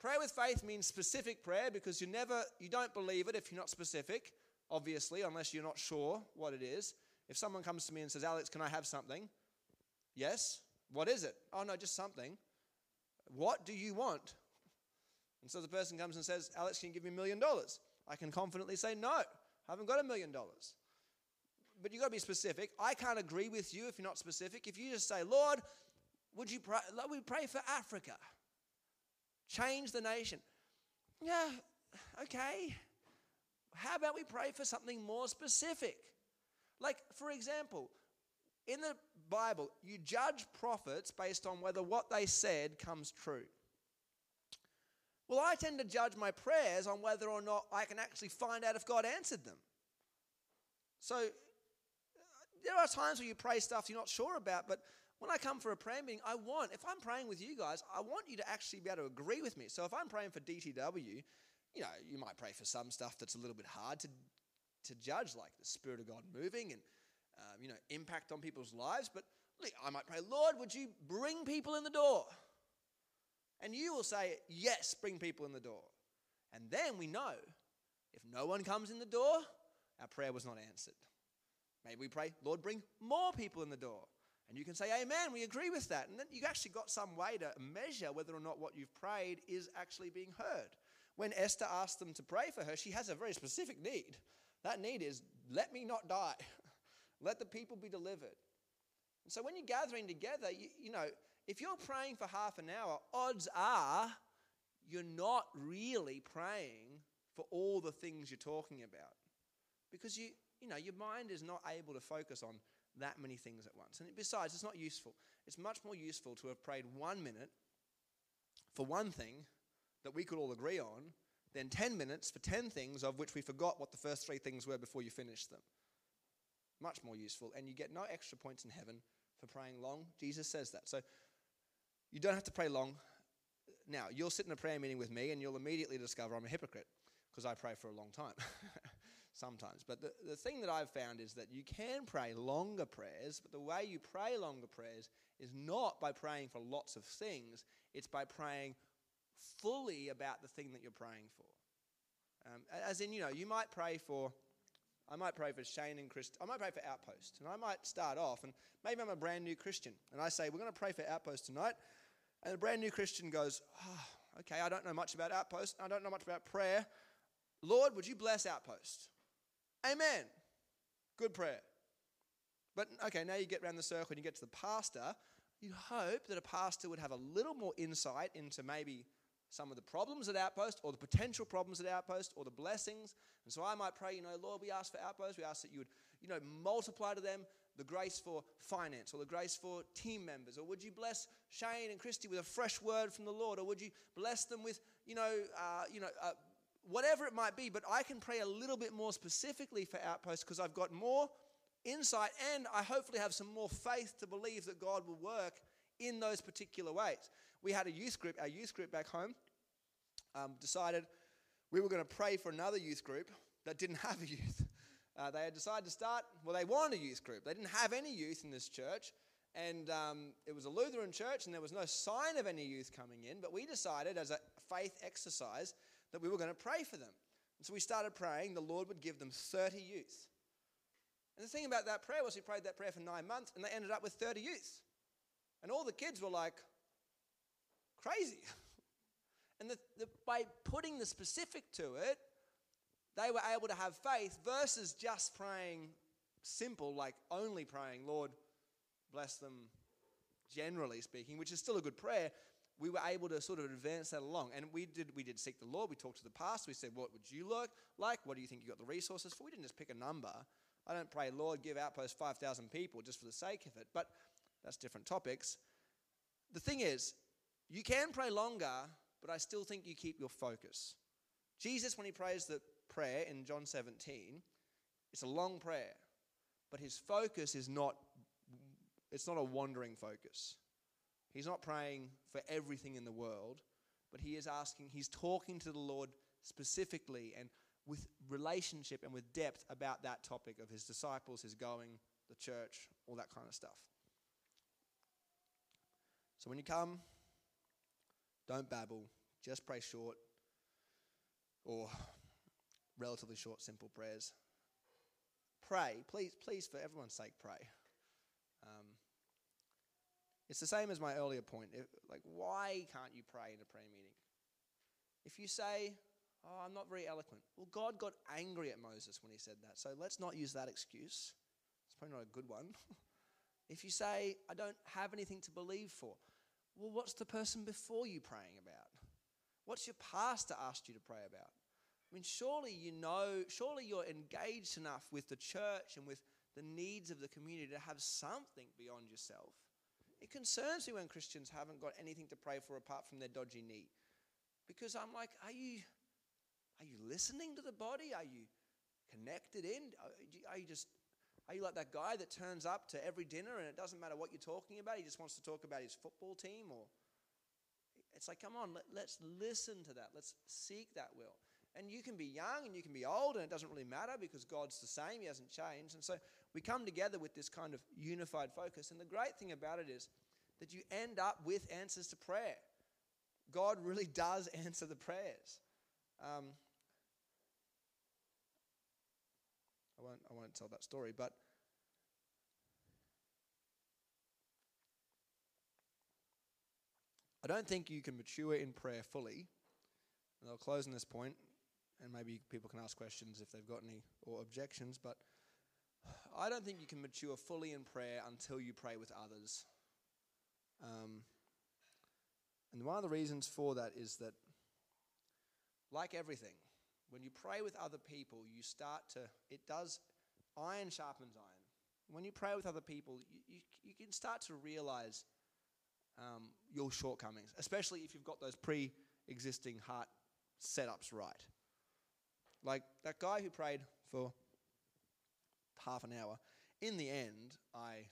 Pray with faith means specific prayer because you never you don't believe it if you're not specific, obviously, unless you're not sure what it is. If someone comes to me and says, Alex, can I have something? Yes. What is it? Oh no, just something. What do you want? And so the person comes and says, Alex, can you give me a million dollars? I can confidently say, no, I haven't got a million dollars. But you've got to be specific. I can't agree with you if you're not specific. If you just say, Lord, would you pray, we pray for Africa? Change the nation. Yeah, okay. How about we pray for something more specific? Like, for example, in the Bible, you judge prophets based on whether what they said comes true. Well, I tend to judge my prayers on whether or not I can actually find out if God answered them. So there are times where you pray stuff you're not sure about, but when I come for a prayer meeting, I want, if I'm praying with you guys, I want you to actually be able to agree with me. So if I'm praying for DTW, you know, you might pray for some stuff that's a little bit hard to, to judge, like the Spirit of God moving and, um, you know, impact on people's lives. But I might pray, Lord, would you bring people in the door? And you will say, Yes, bring people in the door. And then we know if no one comes in the door, our prayer was not answered. Maybe we pray, Lord, bring more people in the door. And you can say, Amen, we agree with that. And then you actually got some way to measure whether or not what you've prayed is actually being heard. When Esther asked them to pray for her, she has a very specific need. That need is, Let me not die, <laughs> let the people be delivered. And so when you're gathering together, you, you know, if you're praying for half an hour, odds are you're not really praying for all the things you're talking about. Because you, you know, your mind is not able to focus on that many things at once. And besides, it's not useful. It's much more useful to have prayed one minute for one thing that we could all agree on than 10 minutes for 10 things of which we forgot what the first three things were before you finished them. Much more useful. And you get no extra points in heaven for praying long. Jesus says that. So you don't have to pray long. Now, you'll sit in a prayer meeting with me and you'll immediately discover I'm a hypocrite because I pray for a long time <laughs> sometimes. But the, the thing that I've found is that you can pray longer prayers, but the way you pray longer prayers is not by praying for lots of things, it's by praying fully about the thing that you're praying for. Um, as in, you know, you might pray for, I might pray for Shane and Chris, I might pray for Outpost, and I might start off, and maybe I'm a brand new Christian, and I say, we're going to pray for Outpost tonight, and a brand new Christian goes, oh, okay, I don't know much about Outpost, I don't know much about prayer. Lord, would you bless Outpost? Amen. Good prayer. But okay, now you get around the circle and you get to the pastor. You hope that a pastor would have a little more insight into maybe some of the problems at Outpost or the potential problems at Outpost or the blessings. And so I might pray, you know, Lord, we ask for Outpost. We ask that you would, you know, multiply to them the grace for finance or the grace for team members? Or would you bless Shane and Christy with a fresh word from the Lord? Or would you bless them with, you know, uh, you know, uh, whatever it might be? But I can pray a little bit more specifically for outposts because I've got more insight and I hopefully have some more faith to believe that God will work in those particular ways. We had a youth group, our youth group back home um, decided we were going to pray for another youth group that didn't <laughs> have a youth. Uh, they had decided to start, well, they wanted a youth group. They didn't have any youth in this church. And um, it was a Lutheran church, and there was no sign of any youth coming in. But we decided, as a faith exercise, that we were going to pray for them. And so we started praying the Lord would give them 30 youth. And the thing about that prayer was we prayed that prayer for nine months, and they ended up with 30 youth. And all the kids were like, crazy. <laughs> and the, the, by putting the specific to it, they were able to have faith versus just praying simple, like only praying, Lord, bless them, generally speaking, which is still a good prayer. We were able to sort of advance that along. And we did we did seek the Lord. We talked to the pastor. We said, What would you look like? What do you think you got the resources for? We didn't just pick a number. I don't pray, Lord, give Outpost 5,000 people just for the sake of it. But that's different topics. The thing is, you can pray longer, but I still think you keep your focus. Jesus, when he prays the prayer in John 17, it's a long prayer, but his focus is not it's not a wandering focus. He's not praying for everything in the world, but he is asking, he's talking to the Lord specifically and with relationship and with depth about that topic of his disciples, his going, the church, all that kind of stuff. So when you come, don't babble, just pray short or relatively short, simple prayers. Pray, please, please, for everyone's sake, pray. It's the same as my earlier point. Like, why can't you pray in a prayer meeting? If you say, Oh, I'm not very eloquent, well, God got angry at Moses when he said that. So let's not use that excuse. It's probably not a good one. <laughs> if you say, I don't have anything to believe for, well, what's the person before you praying about? What's your pastor asked you to pray about? I mean, surely you know, surely you're engaged enough with the church and with the needs of the community to have something beyond yourself. It concerns me when Christians haven't got anything to pray for apart from their dodgy knee. Because I'm like, are you, are you listening to the body? Are you connected in? Are you just, Are you like that guy that turns up to every dinner and it doesn't matter what you're talking about? He just wants to talk about his football team or it's like, come on, let, us listen to that. Let's seek that will. And you can be young and you can be old, and it doesn't really matter because God's the same, He hasn't changed. And so we come together with this kind of unified focus. And the great thing about it is that you end up with answers to prayer. God really does <laughs> answer the prayers. Um, I won't, I won't tell that story, but I don't think you can mature in prayer fully. And I'll close on this point, and maybe people can ask questions if they've got any or objections, but I don't think you can mature fully in prayer until you pray with others. Um, and one of the reasons for that is that, like everything, when you pray with other people, you start to, it does, iron sharpens iron. When you pray with other people, you, you, you can start to realize um, your shortcomings, especially if you've got those pre existing heart setups right. Like that guy who prayed for half an hour, in the end, I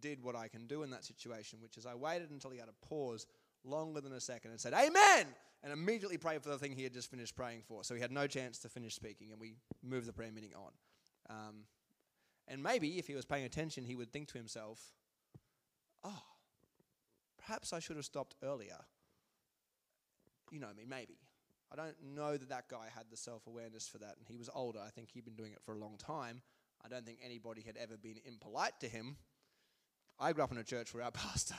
did what I can do in that situation, which is I waited until he had a pause longer than a second and said, Amen! And immediately prayed for the thing he had just finished praying for. So he had no chance to finish speaking, and we moved the prayer meeting on. Um, and maybe if he was paying attention, he would think to himself, Oh, perhaps I should have stopped earlier. You know me, maybe. I don't know that that guy had the self awareness for that, and he was older. I think he'd been doing it for a long time. I don't think anybody had ever been impolite to him. I grew up in a church where our <laughs> pastor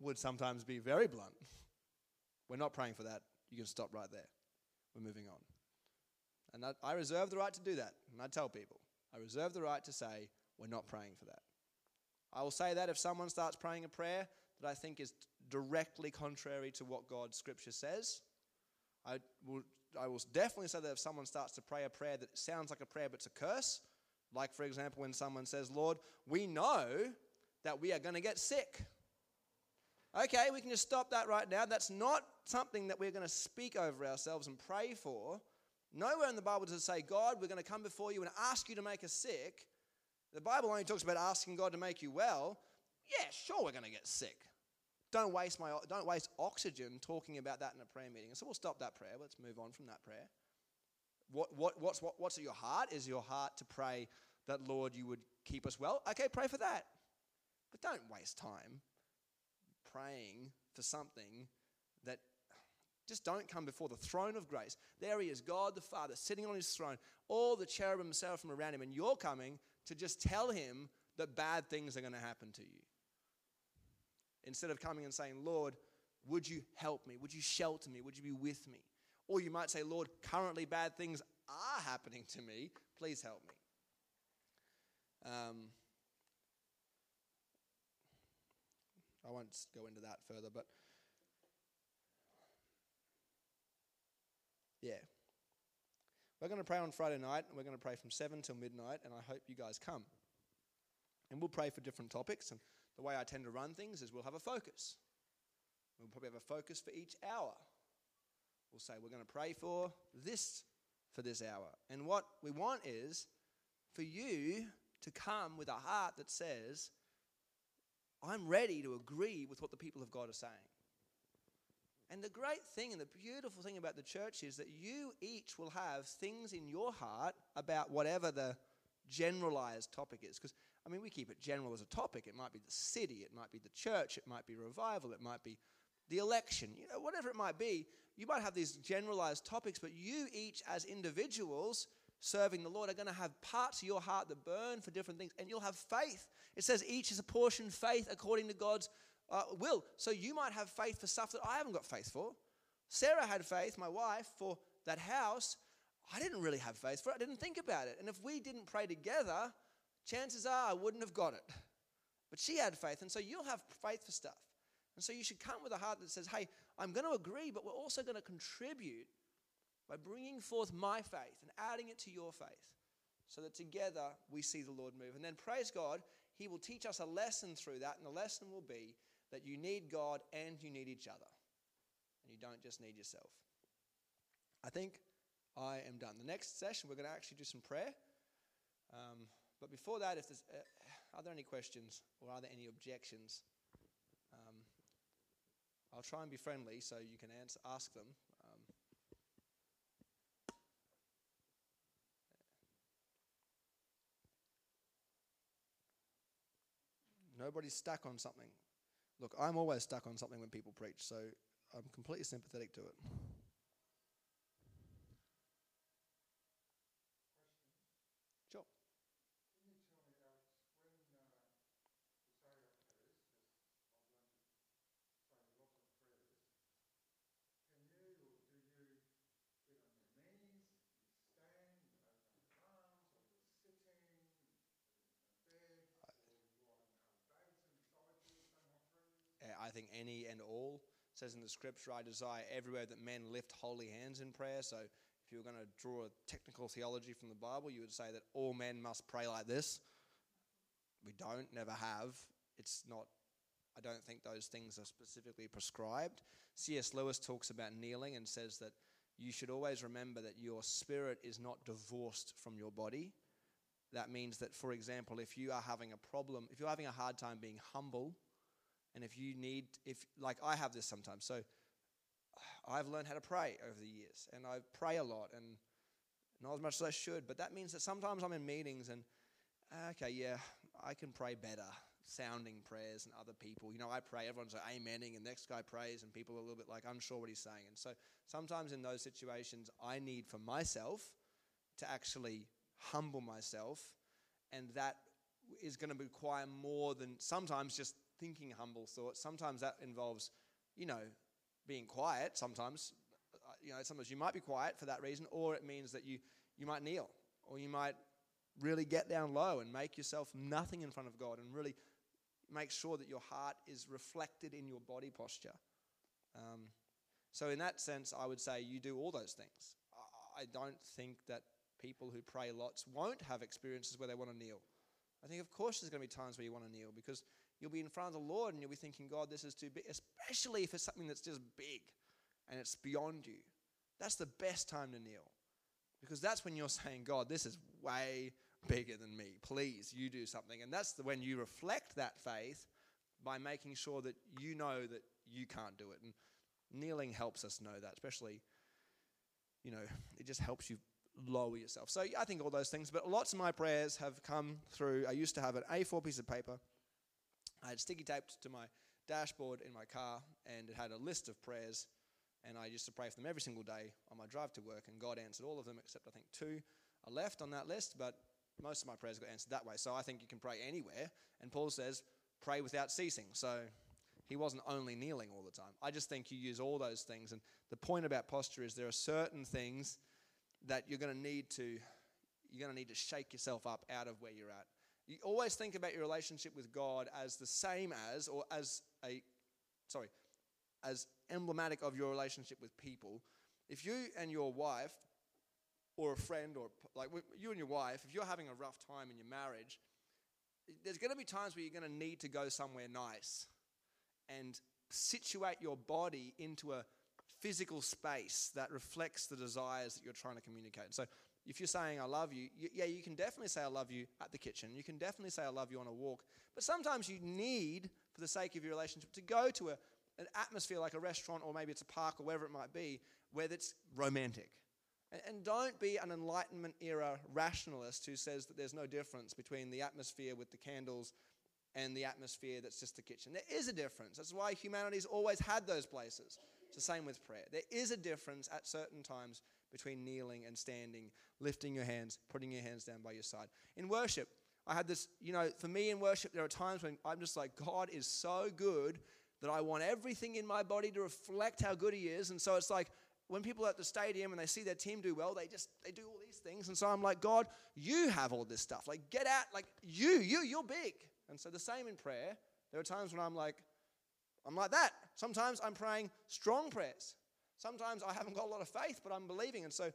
would sometimes be very blunt. We're not praying for that. You can stop right there. We're moving on. And that, I reserve the right to do that. And I tell people, I reserve the right to say, we're not praying for that. I will say that if someone starts praying a prayer that I think is directly contrary to what God's scripture says, I will, I will definitely say that if someone starts to pray a prayer that sounds like a prayer but it's a curse, like for example when someone says, Lord, we know that we are going to get sick. Okay, we can just stop that right now. That's not something that we're going to speak over ourselves and pray for. Nowhere in the Bible does it say, God, we're going to come before you and ask you to make us sick. The Bible only talks about asking God to make you well. Yeah, sure, we're going to get sick. Don't waste, my, don't waste oxygen talking about that in a prayer meeting. So we'll stop that prayer. Let's move on from that prayer. What, what, what's, what, what's at your heart? Is your heart to pray that, Lord, you would keep us well? Okay, pray for that. But don't waste time praying for something that just don't come before the throne of grace. There he is, God the Father, sitting on his throne, all the cherubim seraphim around him, and you're coming to just tell him that bad things are going to happen to you. Instead of coming and saying, Lord, would you help me? Would you shelter me? Would you be with me? Or you might say, Lord, currently bad things are happening to me. Please help me. Um, I won't go into that further, but yeah. We're going to pray on Friday night, and we're going to pray from 7 till midnight, and I hope you guys come. And we'll pray for different topics, and the way I tend to run things is we'll have a focus. We'll probably have a focus for each hour. We'll say we're going to pray for this for this hour. And what we want is for you to come with a heart that says, I'm ready to agree with what the people of God are saying. And the great thing and the beautiful thing about the church is that you each will have things in your heart about whatever the generalized topic is. Because, I mean, we keep it general as a topic. It might be the city, it might be the church, it might be revival, it might be the election, you know, whatever it might be. You might have these generalized topics, but you each, as individuals, serving the Lord are going to have parts of your heart that burn for different things, and you'll have faith. It says each is a portion faith according to God's uh, will. So you might have faith for stuff that I haven't got faith for. Sarah had faith, my wife, for that house. I didn't really have faith for it. I didn't think about it. And if we didn't pray together, chances are I wouldn't have got it. But she had faith, and so you'll have faith for stuff. And so you should come with a heart that says, hey, I'm going to agree, but we're also going to contribute by bringing forth my faith and adding it to your faith so that together we see the Lord move. And then praise God, He will teach us a lesson through that, and the lesson will be that you need God and you need each other. And you don't just need yourself. I think I am done. The next session, we're going to actually do some prayer. Um, But before that, if there's, uh, are there any questions or are there any objections? Um, I'll try and be friendly so you can answer, ask them. Um, nobody's stuck on something. Look, I'm always stuck on something when people preach, so I'm completely sympathetic to it. Sure. Any and all says in the scripture, I desire everywhere that men lift holy hands in prayer. So if you were going to draw a technical theology from the Bible, you would say that all men must pray like this. We don't, never have. It's not, I don't think those things are specifically prescribed. C.S. Lewis talks about kneeling and says that you should always remember that your spirit is not divorced from your body. That means that, for example, if you are having a problem, if you're having a hard time being humble, and if you need, if like I have this sometimes, so I've learned how to pray over the years, and I pray a lot, and not as much as I should. But that means that sometimes I'm in meetings, and okay, yeah, I can pray better, sounding prayers and other people. You know, I pray, everyone's like amening, and the next guy prays, and people are a little bit like unsure what he's saying. And so sometimes in those situations, I need for myself to actually humble myself, and that is going to require more than sometimes just thinking humble thoughts. Sometimes that involves, you know, being quiet. Sometimes, uh, you know, sometimes you might be quiet for that reason, or it means that you you might kneel, or you might really get down low and make yourself nothing in front of God, and really make sure that your heart is reflected in your body posture. Um, so, in that sense, I would say you do all those things. I don't think that people who pray lots won't have experiences where they want to kneel. I think, of course, there's going to be times where you want to kneel because You'll be in front of the Lord and you'll be thinking, God, this is too big, especially if it's something that's just big and it's beyond you. That's the best time to kneel because that's when you're saying, God, this is way bigger than me. Please, you do something. And that's when you reflect that faith by making sure that you know that you can't do it. And kneeling helps us know that, especially, you know, it just helps you lower yourself. So I think all those things, but lots of my prayers have come through. I used to have an A4 piece of paper I had sticky taped to my dashboard in my car, and it had a list of prayers. And I used to pray for them every single day on my drive to work, and God answered all of them except I think two are left on that list, but most of my prayers got answered that way. So I think you can pray anywhere. And Paul says, pray without ceasing. So he wasn't only kneeling all the time. I just think you use all those things. And the point about posture is there are certain things that you're going to need to you're going to need to shake yourself up out of where you're at. You always think about your relationship with God as the same as, or as a, sorry, as emblematic of your relationship with people. If you and your wife, or a friend, or like you and your wife, if you're having a rough time in your marriage, there's going to be times where you're going to need to go somewhere nice and situate your body into a physical space that reflects the desires that you're trying to communicate. So if you're saying I love you, you, yeah, you can definitely say I love you at the kitchen. You can definitely say I love you on a walk. But sometimes you need, for the sake of your relationship, to go to a, an atmosphere like a restaurant or maybe it's a park or wherever it might be, where it's romantic. And, and don't be an Enlightenment era rationalist who says that there's no difference between the atmosphere with the candles and the atmosphere that's just the kitchen. There is a difference. That's why humanity's always had those places. It's the same with prayer. There is a difference at certain times between kneeling and standing, lifting your hands, putting your hands down by your side. In worship, I had this, you know, for me in worship, there are times when I'm just like, God is so good that I want everything in my body to reflect how good He is. And so it's like when people are at the stadium and they see their team do well, they just they do all these things. And so I'm like, God, you have all this stuff. Like, get out, like you, you, you're big. And so the same in prayer. There are times when I'm like, I'm like that. Sometimes I'm praying strong prayers. Sometimes I haven't got a lot of faith, but I'm believing. And so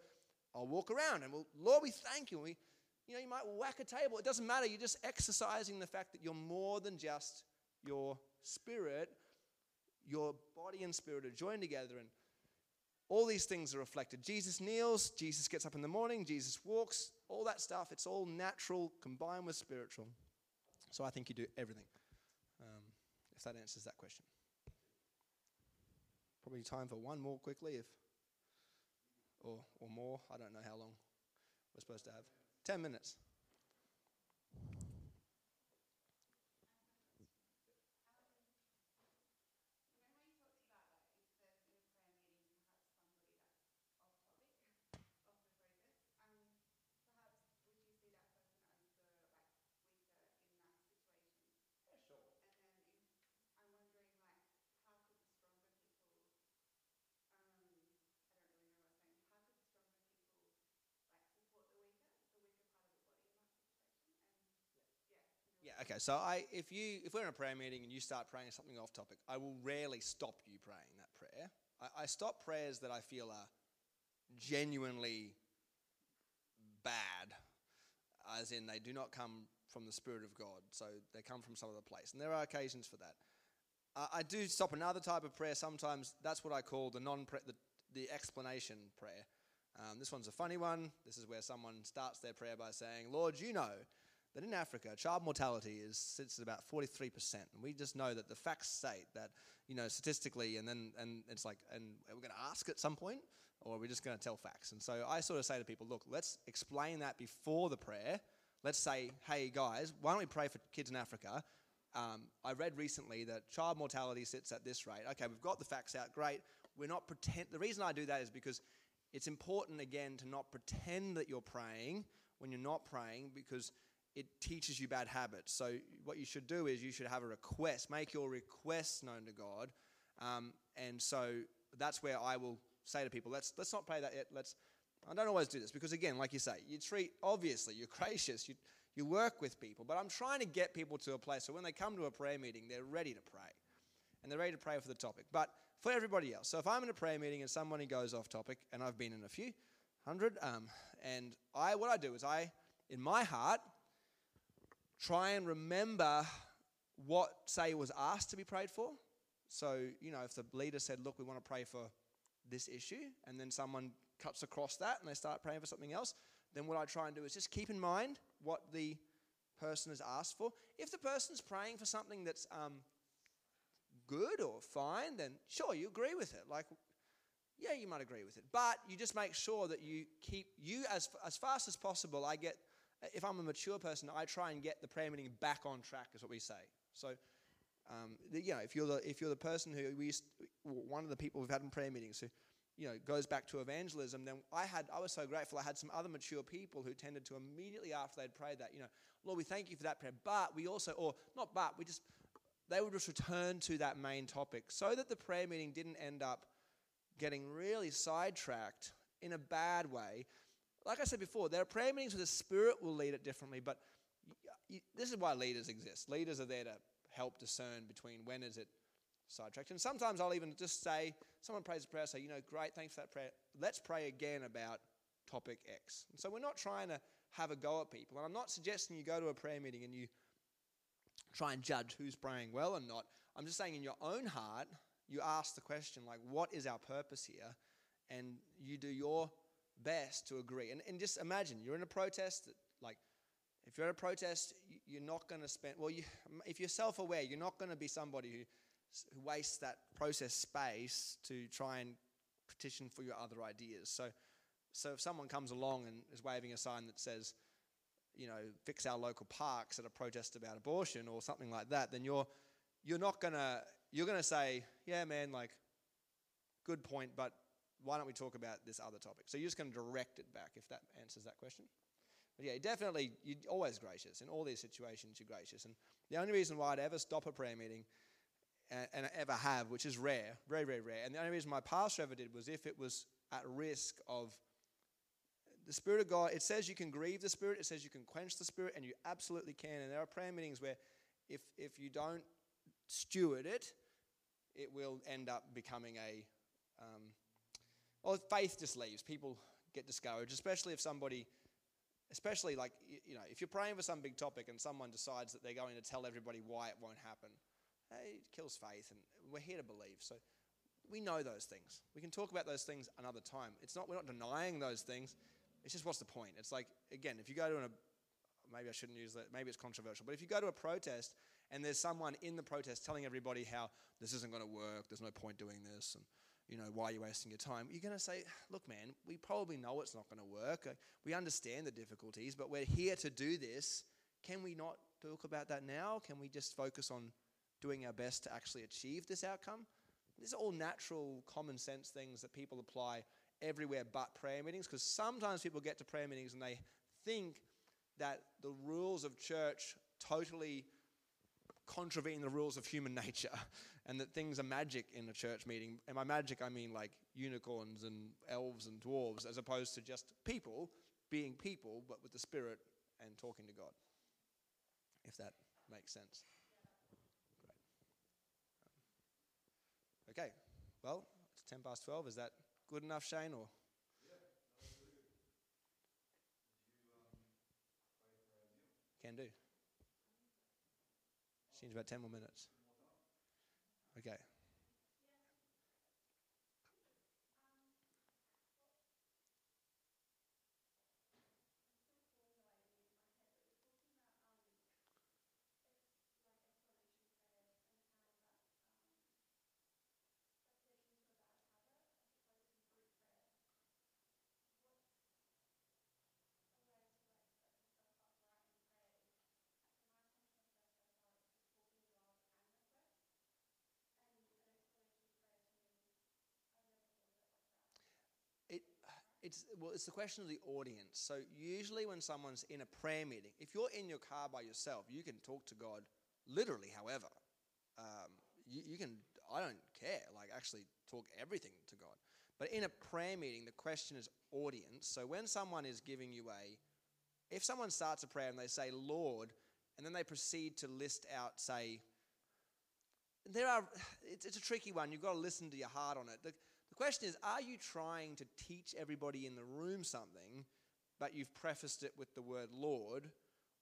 I'll walk around and we'll, Lord, we thank you. We, you know, you might whack a table. It doesn't matter. You're just exercising the fact that you're more than just your spirit. Your body and spirit are joined together. And all these things are reflected. Jesus kneels, Jesus gets up in the morning, Jesus walks, all that stuff. It's all natural combined with spiritual. So I think you do everything. Um, if that answers that question. Probably time for one more quickly, if or or more. I don't know how long we're supposed to have. Ten minutes. Okay. So I if you if we're in a prayer meeting and you start praying something off topic, I will rarely stop you praying that prayer. I, I stop prayers that I feel are genuinely bad, as in they do not come from the Spirit of God. So they come from some other place. And there are occasions for that. Uh, I do stop another type of prayer sometimes. That's what I call the non the, the explanation prayer. Um, this one's a funny one. This is where someone starts their prayer by saying, Lord, you know that in Africa, child mortality is sits at about 43%. And we just know that the facts state that, you know, statistically, and then and it's like, and we're going to ask at some point, or we're just going to tell facts. And so I sort of say to people, look, let's explain that before the prayer. Let's say, hey guys, why don't we pray for kids in Africa? Um, I read recently that child mortality sits at this rate. Okay, we've got the facts out. Great. We're not pretend. The reason I do that is because it's important again to not pretend that you're praying when you're not praying because it teaches you bad habits. So, what you should do is you should have a request, make your requests known to God. Um, and so that's where I will say to people, let's, let's not pray that yet. Let's, I don't always do this because, again, like you say, you treat, obviously, you're gracious, you, you work with people, but I'm trying to get people to a place so when they come to a prayer meeting, they're ready to pray. And they're ready to pray for the topic. But for everybody else, so if I'm in a prayer meeting and somebody goes off topic, and I've been in a few, hundred, um, and I, what I do is I, in my heart, try and remember what, say, was asked to be prayed for. So, you know, if the leader said, Look, we want to pray for this issue, and then someone cuts across that and they start praying for something else, then what I try and do is just keep in mind what the person has asked for. If the person's praying for something that's um, good or fine, then sure, you agree with it. Like, yeah, you might agree with it. But you just make sure that you keep, you as, as fast as possible, I get if I'm a mature person, I try and get the prayer meeting back on track, is what we say. So, um, you know, if you're the if you're the person who we used, one of the people we've had in prayer meetings who, you know, goes back to evangelism, then I had I was so grateful. I had some other mature people who tended to immediately after they'd prayed that, you know, Lord, we thank you for that prayer, but we also, or not, but we just they would just return to that main topic so that the prayer meeting didn't end up getting really sidetracked in a bad way like I said before, there are prayer meetings where the Spirit will lead it differently, but this is why leaders exist. Leaders are there to help discern between when is it sidetracked. And sometimes I'll even just say, someone prays a prayer, I say, you know, great, thanks for that prayer. Let's pray again about topic X. And so we're not trying to have a go at people. And I'm not suggesting you go to a prayer meeting and you try and judge who's praying well and not. I'm just saying in your own heart, you ask the question, like, what is our purpose here? And you do your best to agree. And, and just imagine you're in a protest, like, if you're at a protest, you're not going to spend, well, you, if you're self aware, you're not going to be somebody who, who wastes that process space to try and petition for your other ideas. So, so if someone comes along and is waving a sign that says, you know, fix our local parks at a protest about abortion or something like that, then you're, you're not to, you're to say, yeah, man, like, good point, but why don't we talk about this other topic? So you're just going to direct it back if that answers that question. But yeah, definitely, you're always gracious. In all these situations, you're gracious. And the only reason why I'd ever stop a prayer meeting, and, and ever have, which is rare, very, very rare, and the only reason my pastor ever did was if it was at risk of the Spirit of God. It says you can grieve the Spirit, it says you can quench the Spirit, and you absolutely can. And there are prayer meetings where if, if you don't steward it, it will end up becoming a. Um, well, faith just leaves. People get discouraged, especially if somebody, especially like, you know, if you're praying for some big topic and someone decides that they're going to tell everybody why it won't happen, it kills faith. And we're here to believe. So we know those things. We can talk about those things another time. It's not we're not denying those things. It's just what's the point? It's like again, if you go to a maybe I shouldn't use that. Maybe it's controversial. But if you go to a protest and there's someone in the protest telling everybody how this isn't going to work, there's no point doing this, and you know why are you wasting your time? You're going to say, look, man, we probably know it's not going to work. We understand the difficulties, but we're here to do this. Can we not talk about that now? Can we just focus on doing our best to actually achieve this outcome? These are all natural, common sense things that people apply everywhere but prayer meetings because sometimes people get to prayer meetings and they think that the rules of church totally contravene the rules of human <laughs> nature and that things are magic in a church meeting. And by magic, I mean like unicorns and elves and dwarves, as opposed to just people being people, but with the Spirit and talking to God. If that makes sense. Great. Okay, well, it's 10 past 12. Is that good enough, Shane? Or? Can do. Seems about 10 more minutes. Okay. It's well, it's the question of the audience. So usually when someone's in a prayer meeting, if you're in your car by yourself, you can talk to God literally. However, um, you, you can. I don't care. Like actually talk everything to God. But in a prayer meeting, the question is audience. So when someone is giving you a, if someone starts a prayer and they say Lord, and then they proceed to list out, say, there are. <sighs> It's, a tricky one. You've got to listen to your heart on it. The, the question is are you trying to teach everybody in the room something, but you've prefaced it with the word Lord?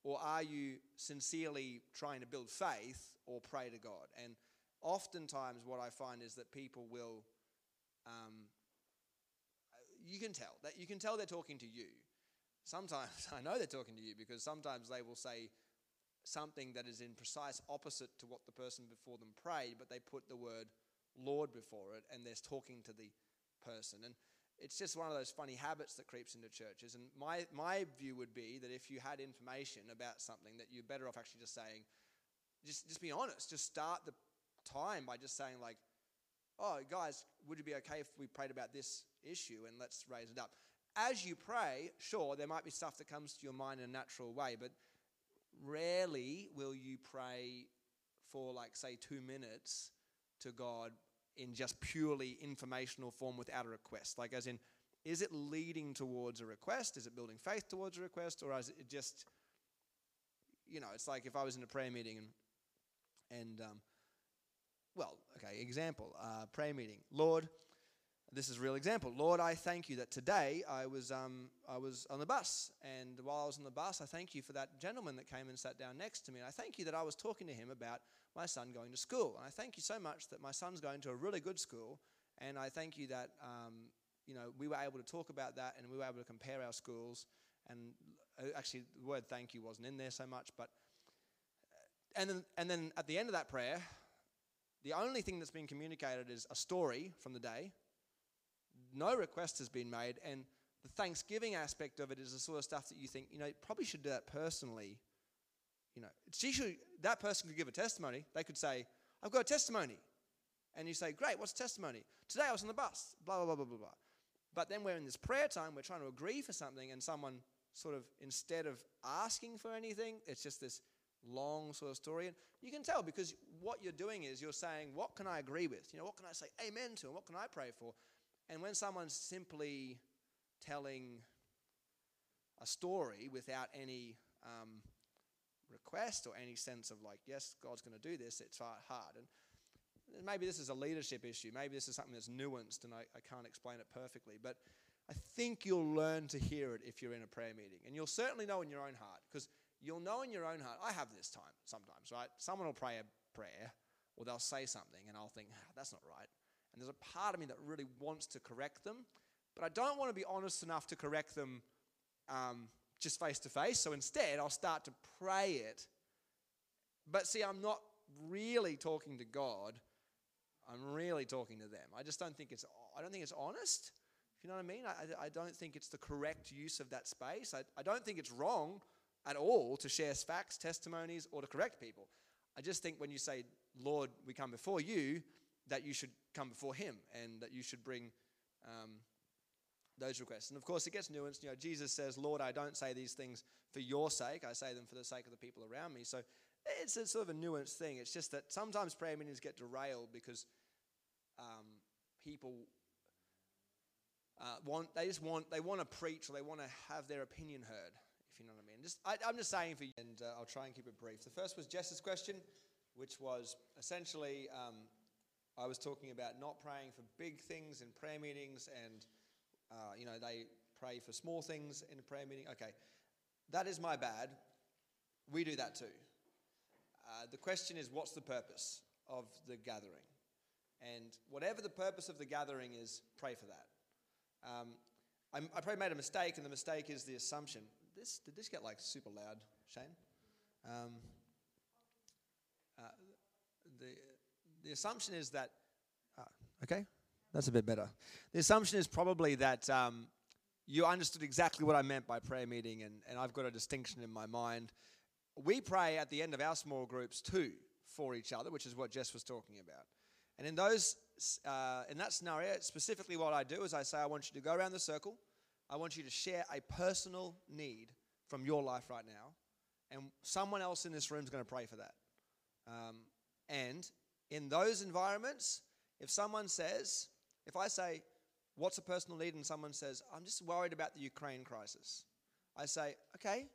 Or are you sincerely trying to build faith or pray to God? And oftentimes, what I find is that people will, um, you can tell that you can tell they're talking to you. Sometimes <laughs> I know they're talking to you because sometimes they will say something that is in precise opposite to what the person before them prayed, but they put the word Lord before it, and there's talking to the person. And it's just one of those funny habits that creeps into churches. And my, my view would be that if you had information about something, that you're better off actually just saying, just, just be honest. Just start the time by just saying, like, oh, guys, would it be okay if we prayed about this issue and let's raise it up? As you pray, sure, there might be stuff that comes to your mind in a natural way, but rarely will you pray for, like, say, two minutes to God in just purely informational form without a request? Like, as in, is it leading towards a request? Is it building faith towards a request? Or is it just, you know, it's like if I was in a prayer meeting and, and um, well, okay, example, uh, prayer meeting. Lord, this is a real example. Lord, I thank you that today I was, um, I was on the bus. And while I was on the bus, I thank you for that gentleman that came and sat down next to me. And I thank you that I was talking to him about my son going to school. And I thank you so much that my son's going to a really good school. And I thank you that, um, you know, we were able to talk about that and we were able to compare our schools. And uh, actually, the word thank you wasn't in there so much. But, uh, and then, and then at the end of that prayer, the only thing that's been communicated is a story from the day no request has been made, and the thanksgiving aspect of it is the sort of stuff that you think, you know, probably should do that personally. You know, it's usually that person could give a testimony. They could say, I've got a testimony. And you say, Great, what's the testimony? Today I was on the bus, blah, blah, blah, blah, blah, blah. But then we're in this prayer time, we're trying to agree for something, and someone sort of, instead of asking for anything, it's just this long sort of story. And you can tell because what you're doing is you're saying, What can I agree with? You know, what can I say amen to? And what can I pray for? And when someone's simply telling a story without any um, request or any sense of like, yes, God's going to do this, it's hard. And maybe this is a leadership issue. Maybe this is something that's nuanced and I, I can't explain it perfectly. But I think you'll learn to hear it if you're in a prayer meeting. And you'll certainly know in your own heart because you'll know in your own heart. I have this time sometimes, right? Someone will pray a prayer or they'll say something and I'll think, ah, that's not right. And there's a part of me that really wants to correct them, but I don't want to be honest enough to correct them um, just face to face. So instead, I'll start to pray it. But see, I'm not really talking to God. I'm really talking to them. I just don't think it's. I don't think it's honest. If you know what I mean, I, I don't think it's the correct use of that space. I, I don't think it's wrong at all to share facts, testimonies, or to correct people. I just think when you say, Lord, we come before you, that you should come before Him and that you should bring um, those requests. And of course, it gets nuanced. You know, Jesus says, Lord, I don't say these things for your sake, I say them for the sake of the people around me. So it's a sort of a nuanced thing. It's just that sometimes prayer meetings get derailed because um, people uh, want, they just want, they want to preach or they want to have their opinion heard if you know what I mean. Just, I, am just saying for you, and uh, I'll try and keep it brief. The first was Jess's question, which was essentially um, I was talking about not praying for big things in prayer meetings, and uh, you know they pray for small things in a prayer meeting. Okay, that is my bad. We do that too. Uh, the question is, what's the purpose of the gathering? And whatever the purpose of the gathering is, pray for that. Um, I, I probably made a mistake, and the mistake is the assumption this did this get like super loud, Shane? Um, uh, the the assumption is that uh, okay, that's a bit better. The assumption is probably that um, you understood exactly what I meant by prayer meeting, and, and I've got a distinction in my mind. We pray at the end of our small groups too for each other, which is what Jess was talking about. And in those, uh, in that scenario, specifically what I do is I say, I want you to go around the circle I want you to share a personal need from your life right now, and someone else in this room is going to pray for that. Um, and in those environments, if someone says, if I say, What's a personal need? and someone says, I'm just worried about the Ukraine crisis, I say, Okay,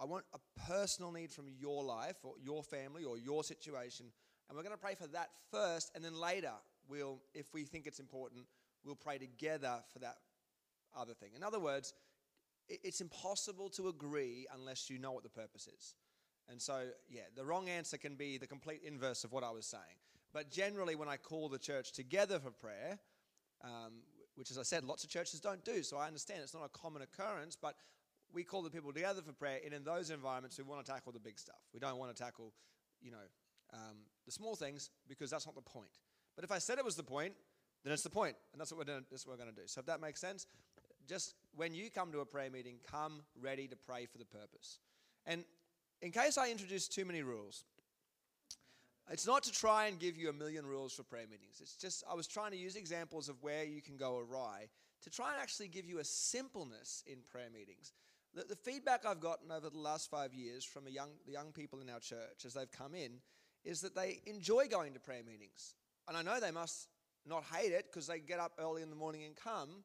I want a personal need from your life or your family or your situation, and we're going to pray for that first, and then later, we'll, if we think it's important, we'll pray together for that other thing. In other words, it's impossible to agree unless you know what the purpose is. And so, yeah, the wrong answer can be the complete inverse of what I was saying. But generally, when I call the church together for prayer, um, which, as I said, lots of churches don't do, so I understand it's not a common occurrence, but we call the people together for prayer, and in those environments, we want to tackle the big stuff. We don't want to tackle, you know, um, the small things because that's not the point. But if I said it was the point, then it's the point, and that's what we're, that's what we're going to do. So if that makes sense, just when you come to a prayer meeting, come ready to pray for the purpose. And in case I introduce too many rules, it's not to try and give you a million rules for prayer meetings. It's just, I was trying to use examples of where you can go awry to try and actually give you a simpleness in prayer meetings. The, the feedback I've gotten over the last five years from young, the young people in our church as they've come in is that they enjoy going to prayer meetings. And I know they must not hate it because they get up early in the morning and come,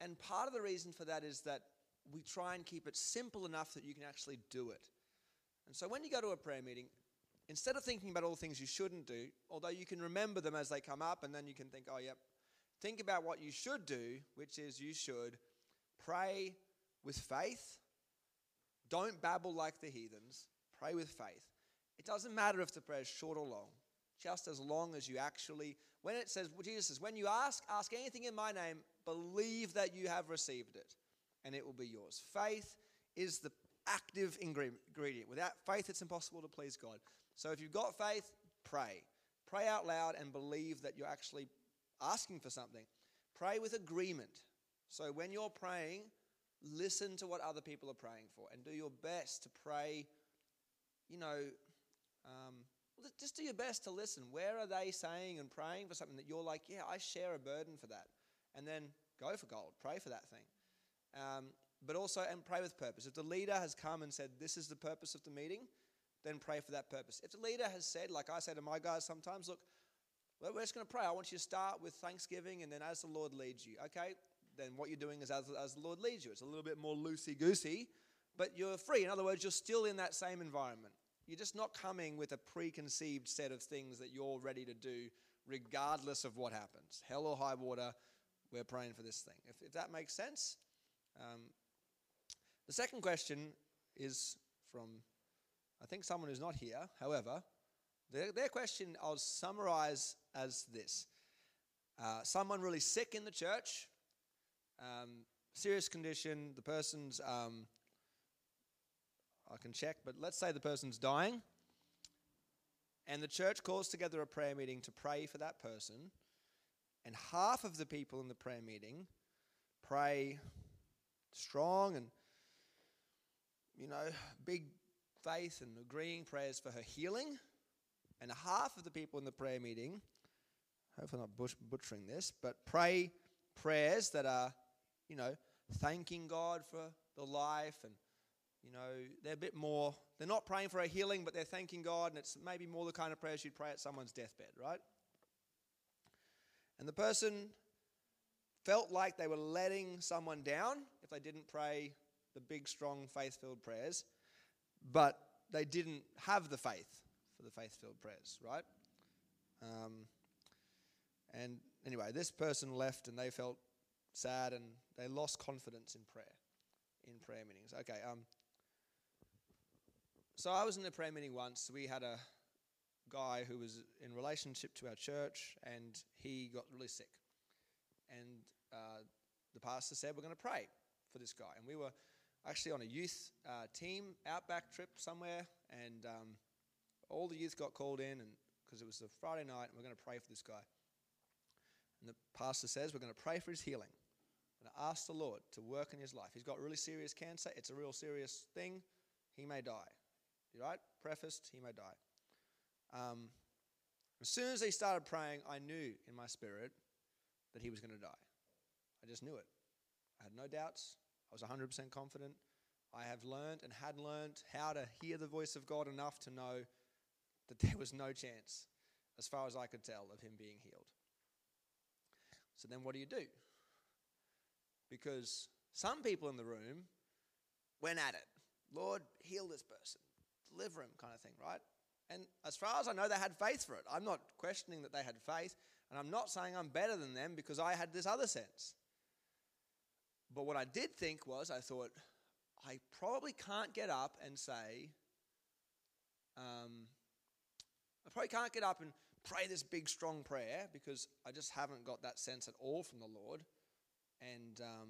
and part of the reason for that is that we try and keep it simple enough that you can actually do it. And so when you go to a prayer meeting, instead of thinking about all the things you shouldn't do, although you can remember them as they come up and then you can think, oh, yep, think about what you should do, which is you should pray with faith. Don't babble like the heathens. Pray with faith. It doesn't matter if the prayer is short or long, just as long as you actually, when it says, Jesus says, when you ask, ask anything in my name, Believe that you have received it, and it will be yours. Faith is the active ingredient. Without faith, it's impossible to please God. So if you've got faith, pray. Pray out loud and believe that you're actually asking for something. Pray with agreement. So when you're praying, listen to what other people are praying for and do your best to pray, you know, um, just do your best to listen. Where are they saying and praying for something that you're like, yeah, I share a burden for that? and then go for gold. Pray for that thing. Um, but also, and pray with purpose. If the leader has come and said, This is the purpose of the meeting, then pray for that purpose. If the leader has said, like I say to my guys sometimes, Look, we're just going to pray. I want you to start with thanksgiving and then as the Lord leads you. Okay? Then what you're doing is as, as the Lord leads you. It's a little bit more loosey goosey, but you're free. In other words, you're still in that same environment. You're just not coming with a preconceived set of things that you're ready to do, regardless of what happens. Hell or high water, we're praying for this thing. If, if that makes sense. Um, the second question is from, I think, someone who's not here. However, their, their question I'll summarize as this uh, someone really sick in the church, um, serious condition, the person's, um, I can check, but let's say the person's dying, and the church calls together a prayer meeting to pray for that person, and half of the people in the prayer meeting pray strong and, you know, big faith and agreeing prayers for her healing, and half of the people in the prayer meeting, hopefully not butchering this, but pray prayers that are, you know, thanking God for the life and you know, they're a bit more, they're not praying for a healing, but they're thanking God, and it's maybe more the kind of prayers you'd pray at someone's deathbed, right? And the person felt like they were letting someone down if they didn't pray the big, strong, faith filled prayers, but they didn't have the faith for the faith filled prayers, right? Um, and anyway, this person left and they felt sad and they lost confidence in prayer, in prayer meetings. Okay, um, so I was in a prayer meeting once. We had a guy who was in relationship to our church and he got really sick. And uh, the pastor said, We're going to pray for this guy. And we were actually on a youth uh, team outback trip somewhere, and um, all the youth got called in, and because it was a Friday night, and we're going to pray for this guy. And the pastor says, We're going to pray for his healing. To ask the Lord to work in his life. He's got really serious cancer, it's a real serious thing. He may die. Right? Prefaced, he may die. Um, as soon as he started praying, I knew in my spirit that he was going to die. I just knew it. I had no doubts. I was 100% confident. I have learned and had learned how to hear the voice of God enough to know that there was no chance, as far as I could tell, of him being healed. So then what do you do? Because some people in the room went at it. Lord, heal this person, deliver him, kind of thing, right? And as far as I know, they had faith for it. I'm not questioning that they had faith, and I'm not saying I'm better than them because I had this other sense. But what I did think was, I thought, I probably can't get up and say, um, I probably can't get up and pray this big, strong prayer because I just haven't got that sense at all from the Lord. And, um,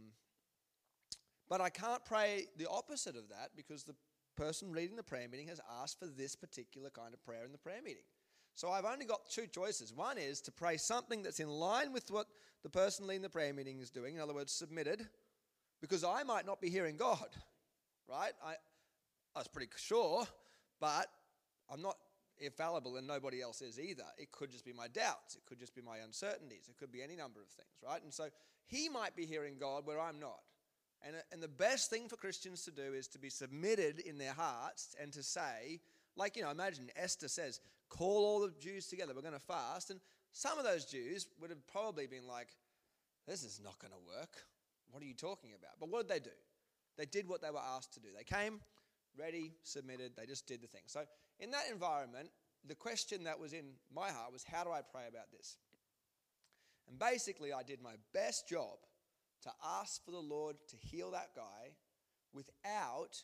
but I can't pray the opposite of that because the person leading the prayer meeting has asked for this particular kind of prayer in the prayer meeting. So I've only got two choices. One is to pray something that's in line with what the person leading the prayer meeting is doing, in other words, submitted, because I might not be hearing God, right? I, I was pretty sure, but I'm not infallible and nobody else is either. It could just be my doubts, it could just be my uncertainties, it could be any number of things, right? And so he might be hearing God where I'm not. And, and the best thing for Christians to do is to be submitted in their hearts and to say, like, you know, imagine Esther says, call all the Jews together, we're going to fast. And some of those Jews would have probably been like, this is not going to work. What are you talking about? But what did they do? They did what they were asked to do. They came, ready, submitted, they just did the thing. So, in that environment, the question that was in my heart was, how do I pray about this? And basically, I did my best job to ask for the Lord to heal that guy without,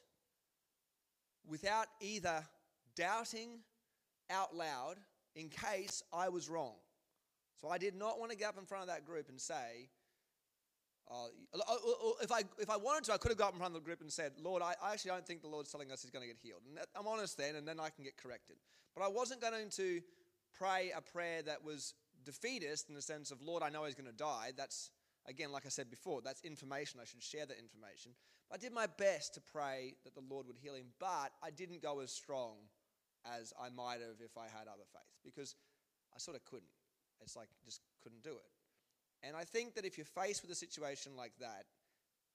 without either doubting out loud in case I was wrong. So I did not want to get up in front of that group and say, uh, if, I, if I wanted to, I could have got up in front of the group and said, Lord, I, I actually don't think the Lord's telling us he's going to get healed. And I'm honest then, and then I can get corrected. But I wasn't going to pray a prayer that was defeatist in the sense of, Lord, I know he's going to die. That's, again, like I said before, that's information. I should share that information. But I did my best to pray that the Lord would heal him, but I didn't go as strong as I might have if I had other faith because I sort of couldn't. It's like just couldn't do it. And I think that if you're faced with a situation like that,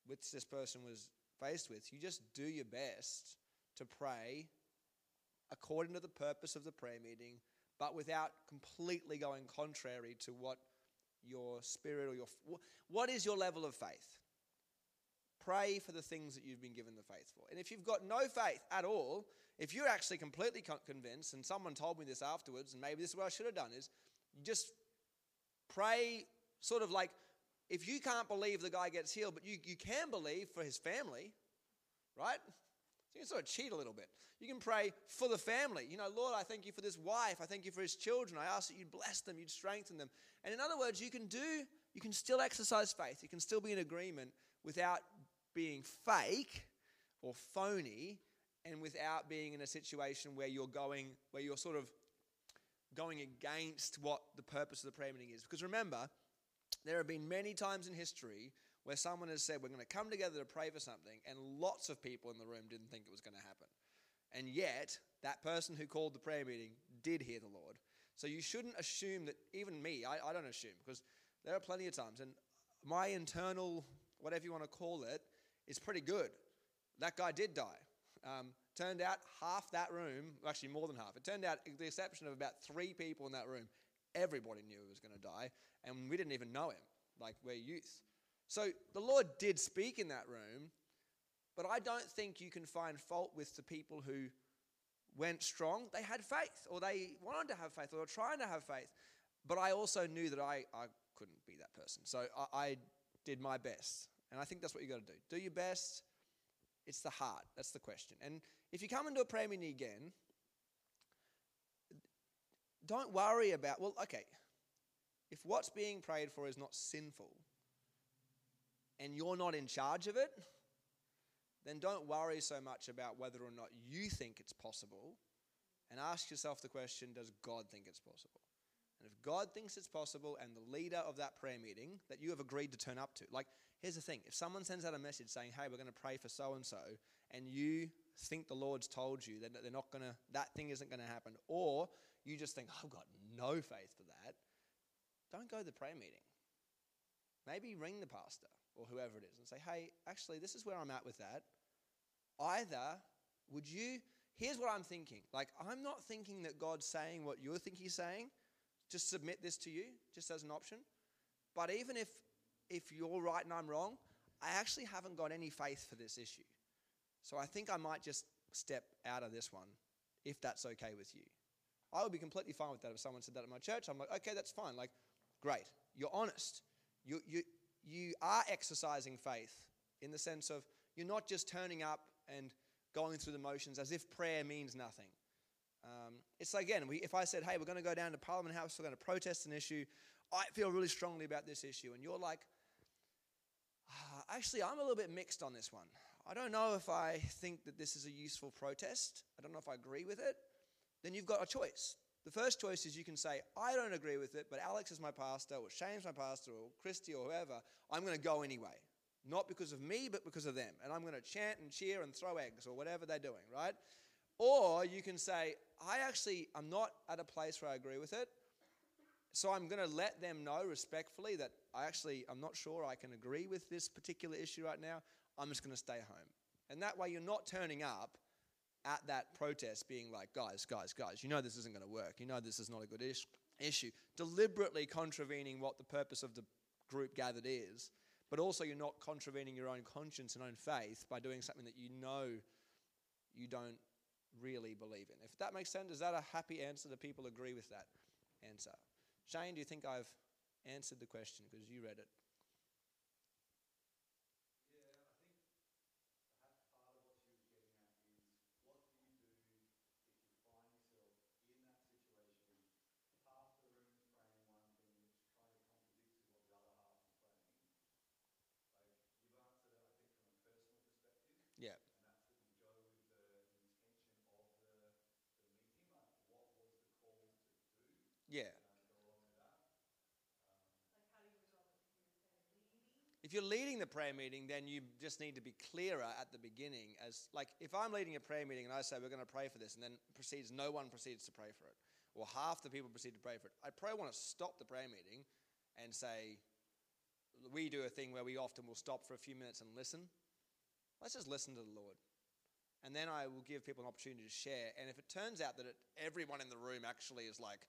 which this person was faced with, you just do your best to pray according to the purpose of the prayer meeting, but without completely going contrary to what your spirit or your what is your level of faith. Pray for the things that you've been given the faith for. And if you've got no faith at all, if you're actually completely convinced, and someone told me this afterwards, and maybe this is what I should have done, is just pray sort of like if you can't believe the guy gets healed, but you, you can believe for his family, right? So you can sort of cheat a little bit. You can pray for the family. You know, Lord, I thank you for this wife. I thank you for his children. I ask that you'd bless them, you'd strengthen them. And in other words, you can do, you can still exercise faith. You can still be in agreement without being fake or phony and without being in a situation where you're going, where you're sort of going against what the purpose of the prayer meeting is. Because remember, there have been many times in history where someone has said, We're going to come together to pray for something, and lots of people in the room didn't think it was going to happen. And yet, that person who called the prayer meeting did hear the Lord. So you shouldn't assume that, even me, I, I don't assume, because there are plenty of times, and my internal, whatever you want to call it, is pretty good. That guy did die. Um, turned out half that room, actually more than half, it turned out, the exception of about three people in that room, everybody knew he was going to die, and we didn't even know him. Like, we're youth. So the Lord did speak in that room, but I don't think you can find fault with the people who went strong. They had faith, or they wanted to have faith, or were trying to have faith. But I also knew that I, I couldn't be that person. So I, I did my best. And I think that's what you got to do. Do your best. It's the heart. That's the question. And if you come into a prayer meeting again, don't worry about, well, okay, if what's being prayed for is not sinful and you're not in charge of it, then don't worry so much about whether or not you think it's possible and ask yourself the question does God think it's possible? And if God thinks it's possible and the leader of that prayer meeting that you have agreed to turn up to, like, here's the thing if someone sends out a message saying, hey, we're going to pray for so and so, and you think the Lord's told you that they're not going to, that thing isn't going to happen, or you just think, I've got no faith for that, don't go to the prayer meeting. Maybe ring the pastor or whoever it is and say, hey, actually, this is where I'm at with that. Either would you, here's what I'm thinking. Like, I'm not thinking that God's saying what you think He's saying. Just submit this to you, just as an option. But even if, if you're right and I'm wrong, I actually haven't got any faith for this issue. So I think I might just step out of this one if that's okay with you. I would be completely fine with that if someone said that at my church. I'm like, okay, that's fine. Like, great. You're honest. You, you, you are exercising faith in the sense of you're not just turning up and going through the motions as if prayer means nothing. Um, it's like, again, we, if I said, hey, we're going to go down to Parliament House, we're going to protest an issue, I feel really strongly about this issue, and you're like, ah, actually, I'm a little bit mixed on this one. I don't know if I think that this is a useful protest. I don't know if I agree with it. Then you've got a choice. The first choice is you can say, I don't agree with it, but Alex is my pastor, or Shane's my pastor, or Christy, or whoever. I'm going to go anyway. Not because of me, but because of them. And I'm going to chant and cheer and throw eggs, or whatever they're doing, right? Or you can say, I actually, I'm not at a place where I agree with it. So I'm going to let them know respectfully that I actually, I'm not sure I can agree with this particular issue right now. I'm just going to stay home. And that way you're not turning up at that protest being like, guys, guys, guys, you know this isn't going to work. You know this is not a good is- issue. Deliberately contravening what the purpose of the group gathered is, but also you're not contravening your own conscience and own faith by doing something that you know you don't really believe in. If that makes sense, is that a happy answer? Do people agree with that answer? Shane, do you think I've answered the question because you read it? Yeah. If you're leading the prayer meeting, then you just need to be clearer at the beginning. As like, if I'm leading a prayer meeting and I say we're going to pray for this, and then proceeds, no one proceeds to pray for it, or half the people proceed to pray for it, I probably want to stop the prayer meeting and say, we do a thing where we often will stop for a few minutes and listen. Let's just listen to the Lord. And then I will give people an opportunity to share. And if it turns out that it, everyone in the room actually is like,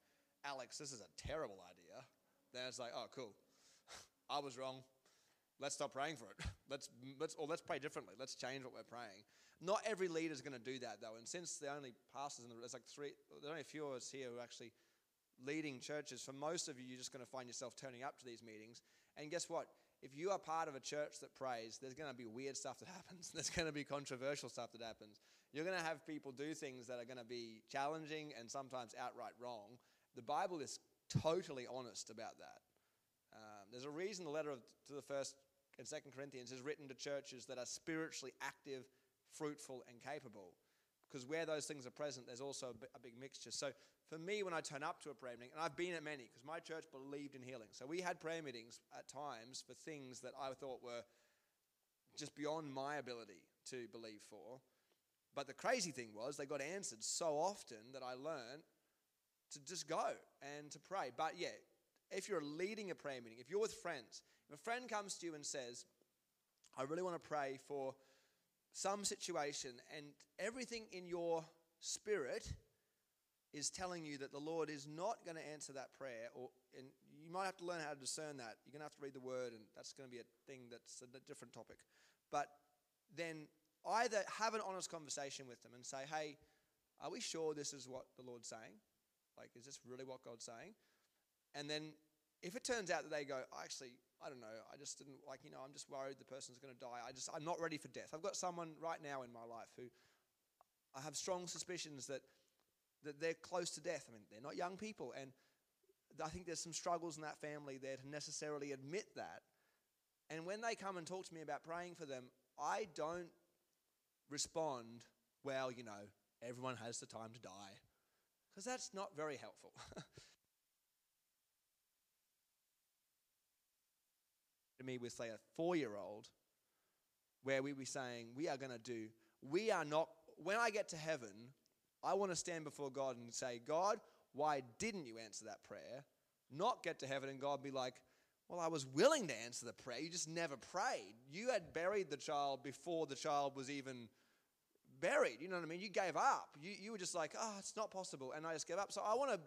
Alex, this is a terrible idea, then it's like, oh, cool. <laughs> I was wrong. Let's stop praying for it. <laughs> Let's, let's, or let's pray differently. Let's change what we're praying. Not every leader is going to do that, though. And since the only pastors in the there's like three, there's only a few of us here who are actually leading churches. For most of you, you're just going to find yourself turning up to these meetings. And guess what? If you are part of a church that prays, there's going to be weird stuff that <laughs> happens. There's going to be controversial stuff that happens. you're going to have people do things that are going to be challenging and sometimes outright wrong. The Bible is totally honest about that. Um, there's a reason the letter of, to the first and second Corinthians is written to churches that are spiritually active, fruitful, and capable. Because where those things are present, there's also a big mixture. So for me, when I turn up to a prayer meeting, and I've been at many, because my church believed in healing. So we had prayer meetings at times for things that I thought were just beyond my ability to believe for. But the crazy thing was, they got answered so often that I learned to just go and to pray. But yeah, if you're leading a prayer meeting, if you're with friends, if a friend comes to you and says, I really want to pray for some situation, and everything in your spirit is telling you that the Lord is not going to answer that prayer, or and you might have to learn how to discern that. You're going to have to read the Word, and that's going to be a thing that's a different topic. But then either have an honest conversation with them and say, "Hey, are we sure this is what the Lord's saying? Like, is this really what God's saying?" And then if it turns out that they go, actually, I don't know, I just didn't like, you know, I'm just worried the person's going to die. I just, I'm not ready for death. I've got someone right now in my life who I have strong suspicions that that they're close to death. I mean, they're not young people, and I think there's some struggles in that family there to necessarily admit that. And when they come and talk to me about praying for them, I don't respond, well, you know, everyone has the time to die, because that's not very helpful. <laughs> me with, say, a four year old, where we be saying, we are going to do, we are not, when I get to heaven, I want to stand before God and say, God, why didn't you answer that prayer? Not get to heaven and God be like, well, I was willing to answer the prayer. You just never prayed. You had buried the child before the child was even buried. You know what I mean? You gave up. You, you were just like, oh, it's not possible. And I just gave up. So I want to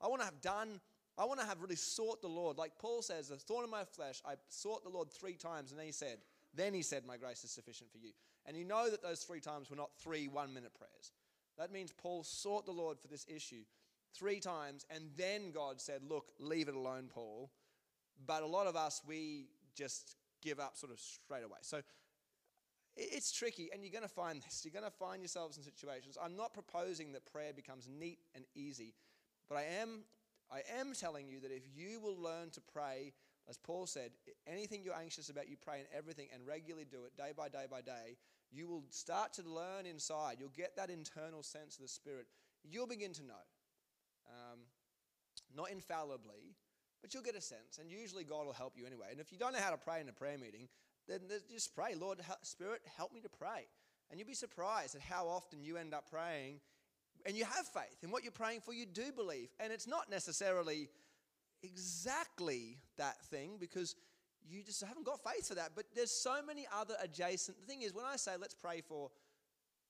I want to have done, I want to have really sought the Lord. Like Paul says, a thorn in my flesh, I sought the Lord three times. And then he said, then he said, my grace is sufficient for you. And you know that those three times were not three one minute prayers. That means Paul sought the Lord for this issue three times, and then God said, Look, leave it alone, Paul. But a lot of us, we just give up sort of straight away. So it's tricky, and you're going to find this. You're going to find yourselves in situations. I'm not proposing that prayer becomes neat and easy, but I am, I am telling you that if you will learn to pray, as Paul said, anything you're anxious about, you pray in everything and regularly do it day by day by day, you will start to learn inside. You'll get that internal sense of the Spirit. You'll begin to know. Um, not infallibly, but you'll get a sense. And usually God will help you anyway. And if you don't know how to pray in a prayer meeting, then just pray, Lord, Spirit, help me to pray. And you'll be surprised at how often you end up praying and you have faith. in what you're praying for, you do believe. And it's not necessarily exactly that thing because you just haven't got faith for that. But there's so many other adjacent. The thing is, when I say let's pray for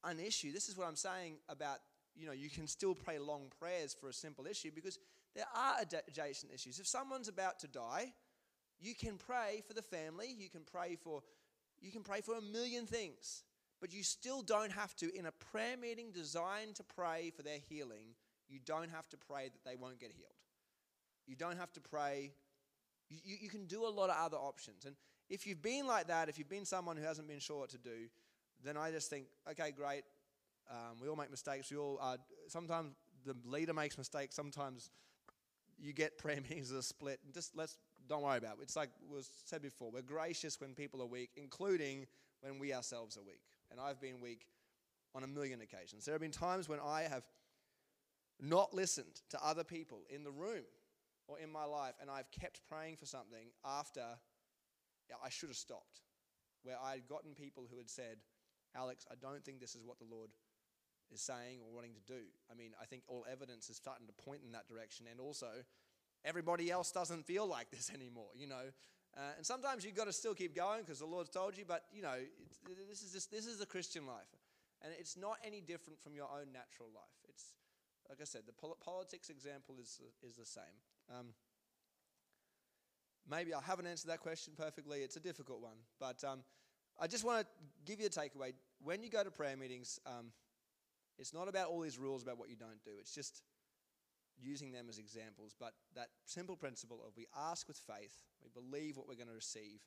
an issue, this is what I'm saying about, you know, you can still pray long prayers for a simple issue because there are adjacent issues. If someone's about to die, you can pray for the family, you can pray for you can pray for a million things, but you still don't have to in a prayer meeting designed to pray for their healing, you don't have to pray that they won't get healed. You don't have to pray you, you can do a lot of other options. And if you've been like that, if you've been someone who hasn't been sure what to do, then I just think, okay, great. Um, we all make mistakes. We all uh, sometimes the leader makes mistakes. Sometimes you get <laughs> prayer meetings that are split. Just let's don't worry about it. It's like was said before. We're gracious when people are weak, including when we ourselves are weak. And I've been weak on a million occasions. There have been times when I have not listened to other people in the room or in my life, and I've kept praying for something after I should have stopped, where I had gotten people who had said, Alex, I don't think this is what the Lord is saying or wanting to do. I mean, I think all evidence is starting to point in that direction, and also everybody else doesn't feel like this <laughs> anymore, you know. Uh, and sometimes you've got to still keep going because the Lord's told you, but you know, this is just, this is the Christian life, and it's not any different from your own natural life. It's like I said, the politics example is is the same. Um, maybe I haven't answered that question perfectly. It's a difficult one. But um, I just want to give you a takeaway. When you go to prayer meetings, um, it's not about all these rules about what you don't do, it's just using them as examples. But that simple principle of we ask with faith, we believe what we're going to receive,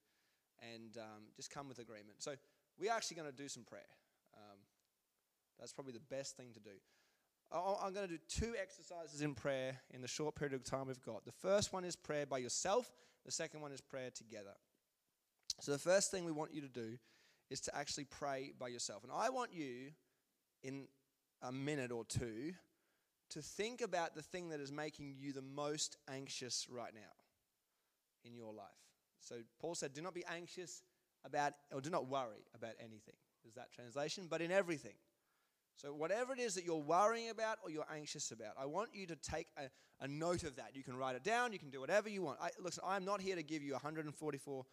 and um, just come with agreement. So we're actually going to do some prayer. Um, That's probably the best thing to do. I'm going to do two exercises in prayer in the short period of time we've got. The first one is prayer by yourself, the second one is prayer together. So, the first thing we want you to do is to actually pray by yourself. And I want you, in a minute or two, to think about the thing that is making you the most anxious right now in your life. So, Paul said, Do not be anxious about, or do not worry about anything. Is that translation? But in everything. So, whatever it is that you're worrying about or you're anxious about, I want you to take a, a note of that. You can write it down, you can do whatever you want. I, listen, I'm not here to give you 144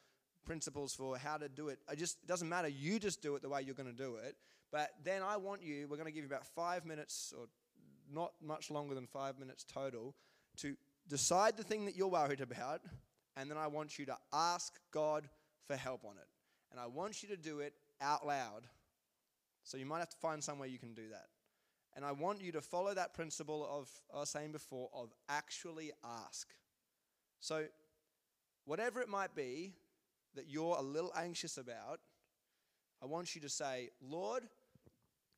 principles for how to do it. I just, it doesn't matter. You just do it the way you're going to do it. But then I want you, we're going to give you about five minutes or not much longer than five minutes total to decide the thing that you're worried about. And then I want you to ask God for help on it. And I want you to do it out loud so you might have to find somewhere you can do that. And I want you to follow that principle of I was saying before of actually ask. So whatever it might be that you're a little anxious about, I want you to say, Lord,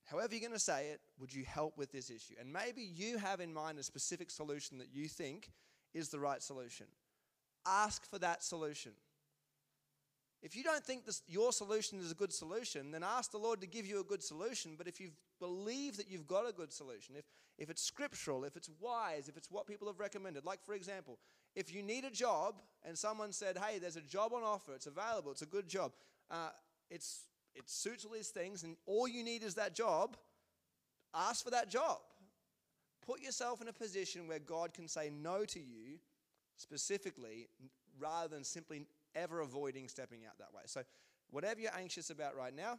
however you're going to say it, would you help with this issue? And maybe you have in mind a specific solution that you think is the right solution. Ask for that solution. If you don't think this, your solution is a good solution, then ask the Lord to give you a good solution. But if you believe that you've got a good solution, if, if it's scriptural, if it's wise, if it's what people have recommended, like for example, if you need a job and someone said, hey, there's a job on offer, it's available, it's a good job, uh, it's, it suits all these things, and all you need is that job, ask for that job. Put yourself in a position where God can say no to you specifically rather than simply ever avoiding stepping out that way. So, whatever you're anxious about right now,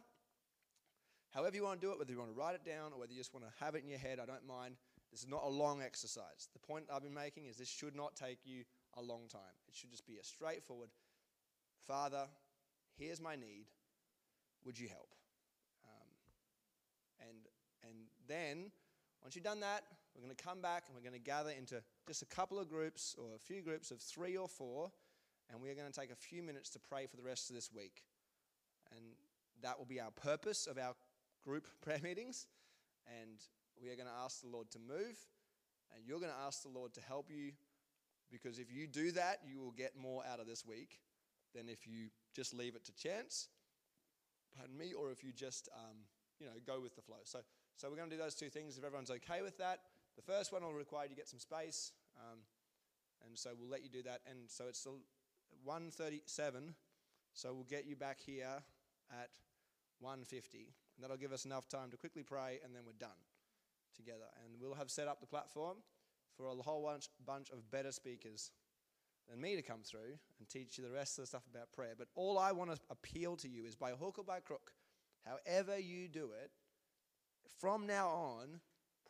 however you want to do it, whether you want to write it down or whether you just want to have it in your head, I don't mind. This is not a long exercise. The point I've been making is this should not take you a long time. It should just be a straightforward Father, here's my need. Would you help? Um, and, and then, once you've done that, we're going to come back and we're going to gather into just a couple of groups or a few groups of three or four and we are going to take a few minutes to pray for the rest of this week. And that will be our purpose of our group <laughs> prayer meetings. And we are going to ask the Lord to move, and you're going to ask the Lord to help you because if you do that, you will get more out of this week than if you just leave it to chance, pardon me, or if you just, um, you know, go with the flow. So, so we're going to do those two things if everyone's okay with that. The first one will require you to get some space, um, and so we'll let you do that. And so it's 1:37, So we'll get you back here at 1:50, And that'll give us enough time to quickly pray, and then we're done together. And we'll have set up the platform for a whole bunch, bunch of better speakers than me to come through and teach you the rest of the stuff about prayer. But all I want to appeal to you is by hook or by crook, however you do it, from now on,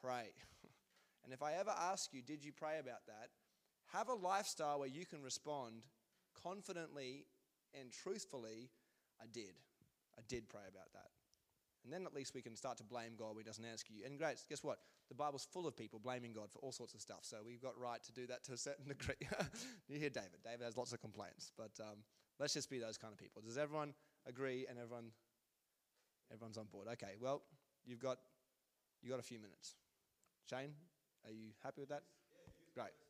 pray. <laughs> and if I ever ask you, did you pray about that? Have a lifestyle where you can respond confidently and truthfully, I did. I did pray about that. And then at least we can start to blame God when He doesn't answer you. And great, guess what? The Bible's full of people blaming God for all sorts of stuff. So we've got right to do that to a certain <laughs> degree. <laughs> you hear David. David has lots of complaints. But um, let's just be those kind of people. Does everyone agree and everyone everyone's on board? Okay, well, you've got, you've got a few minutes. Shane, are you happy with that? Great.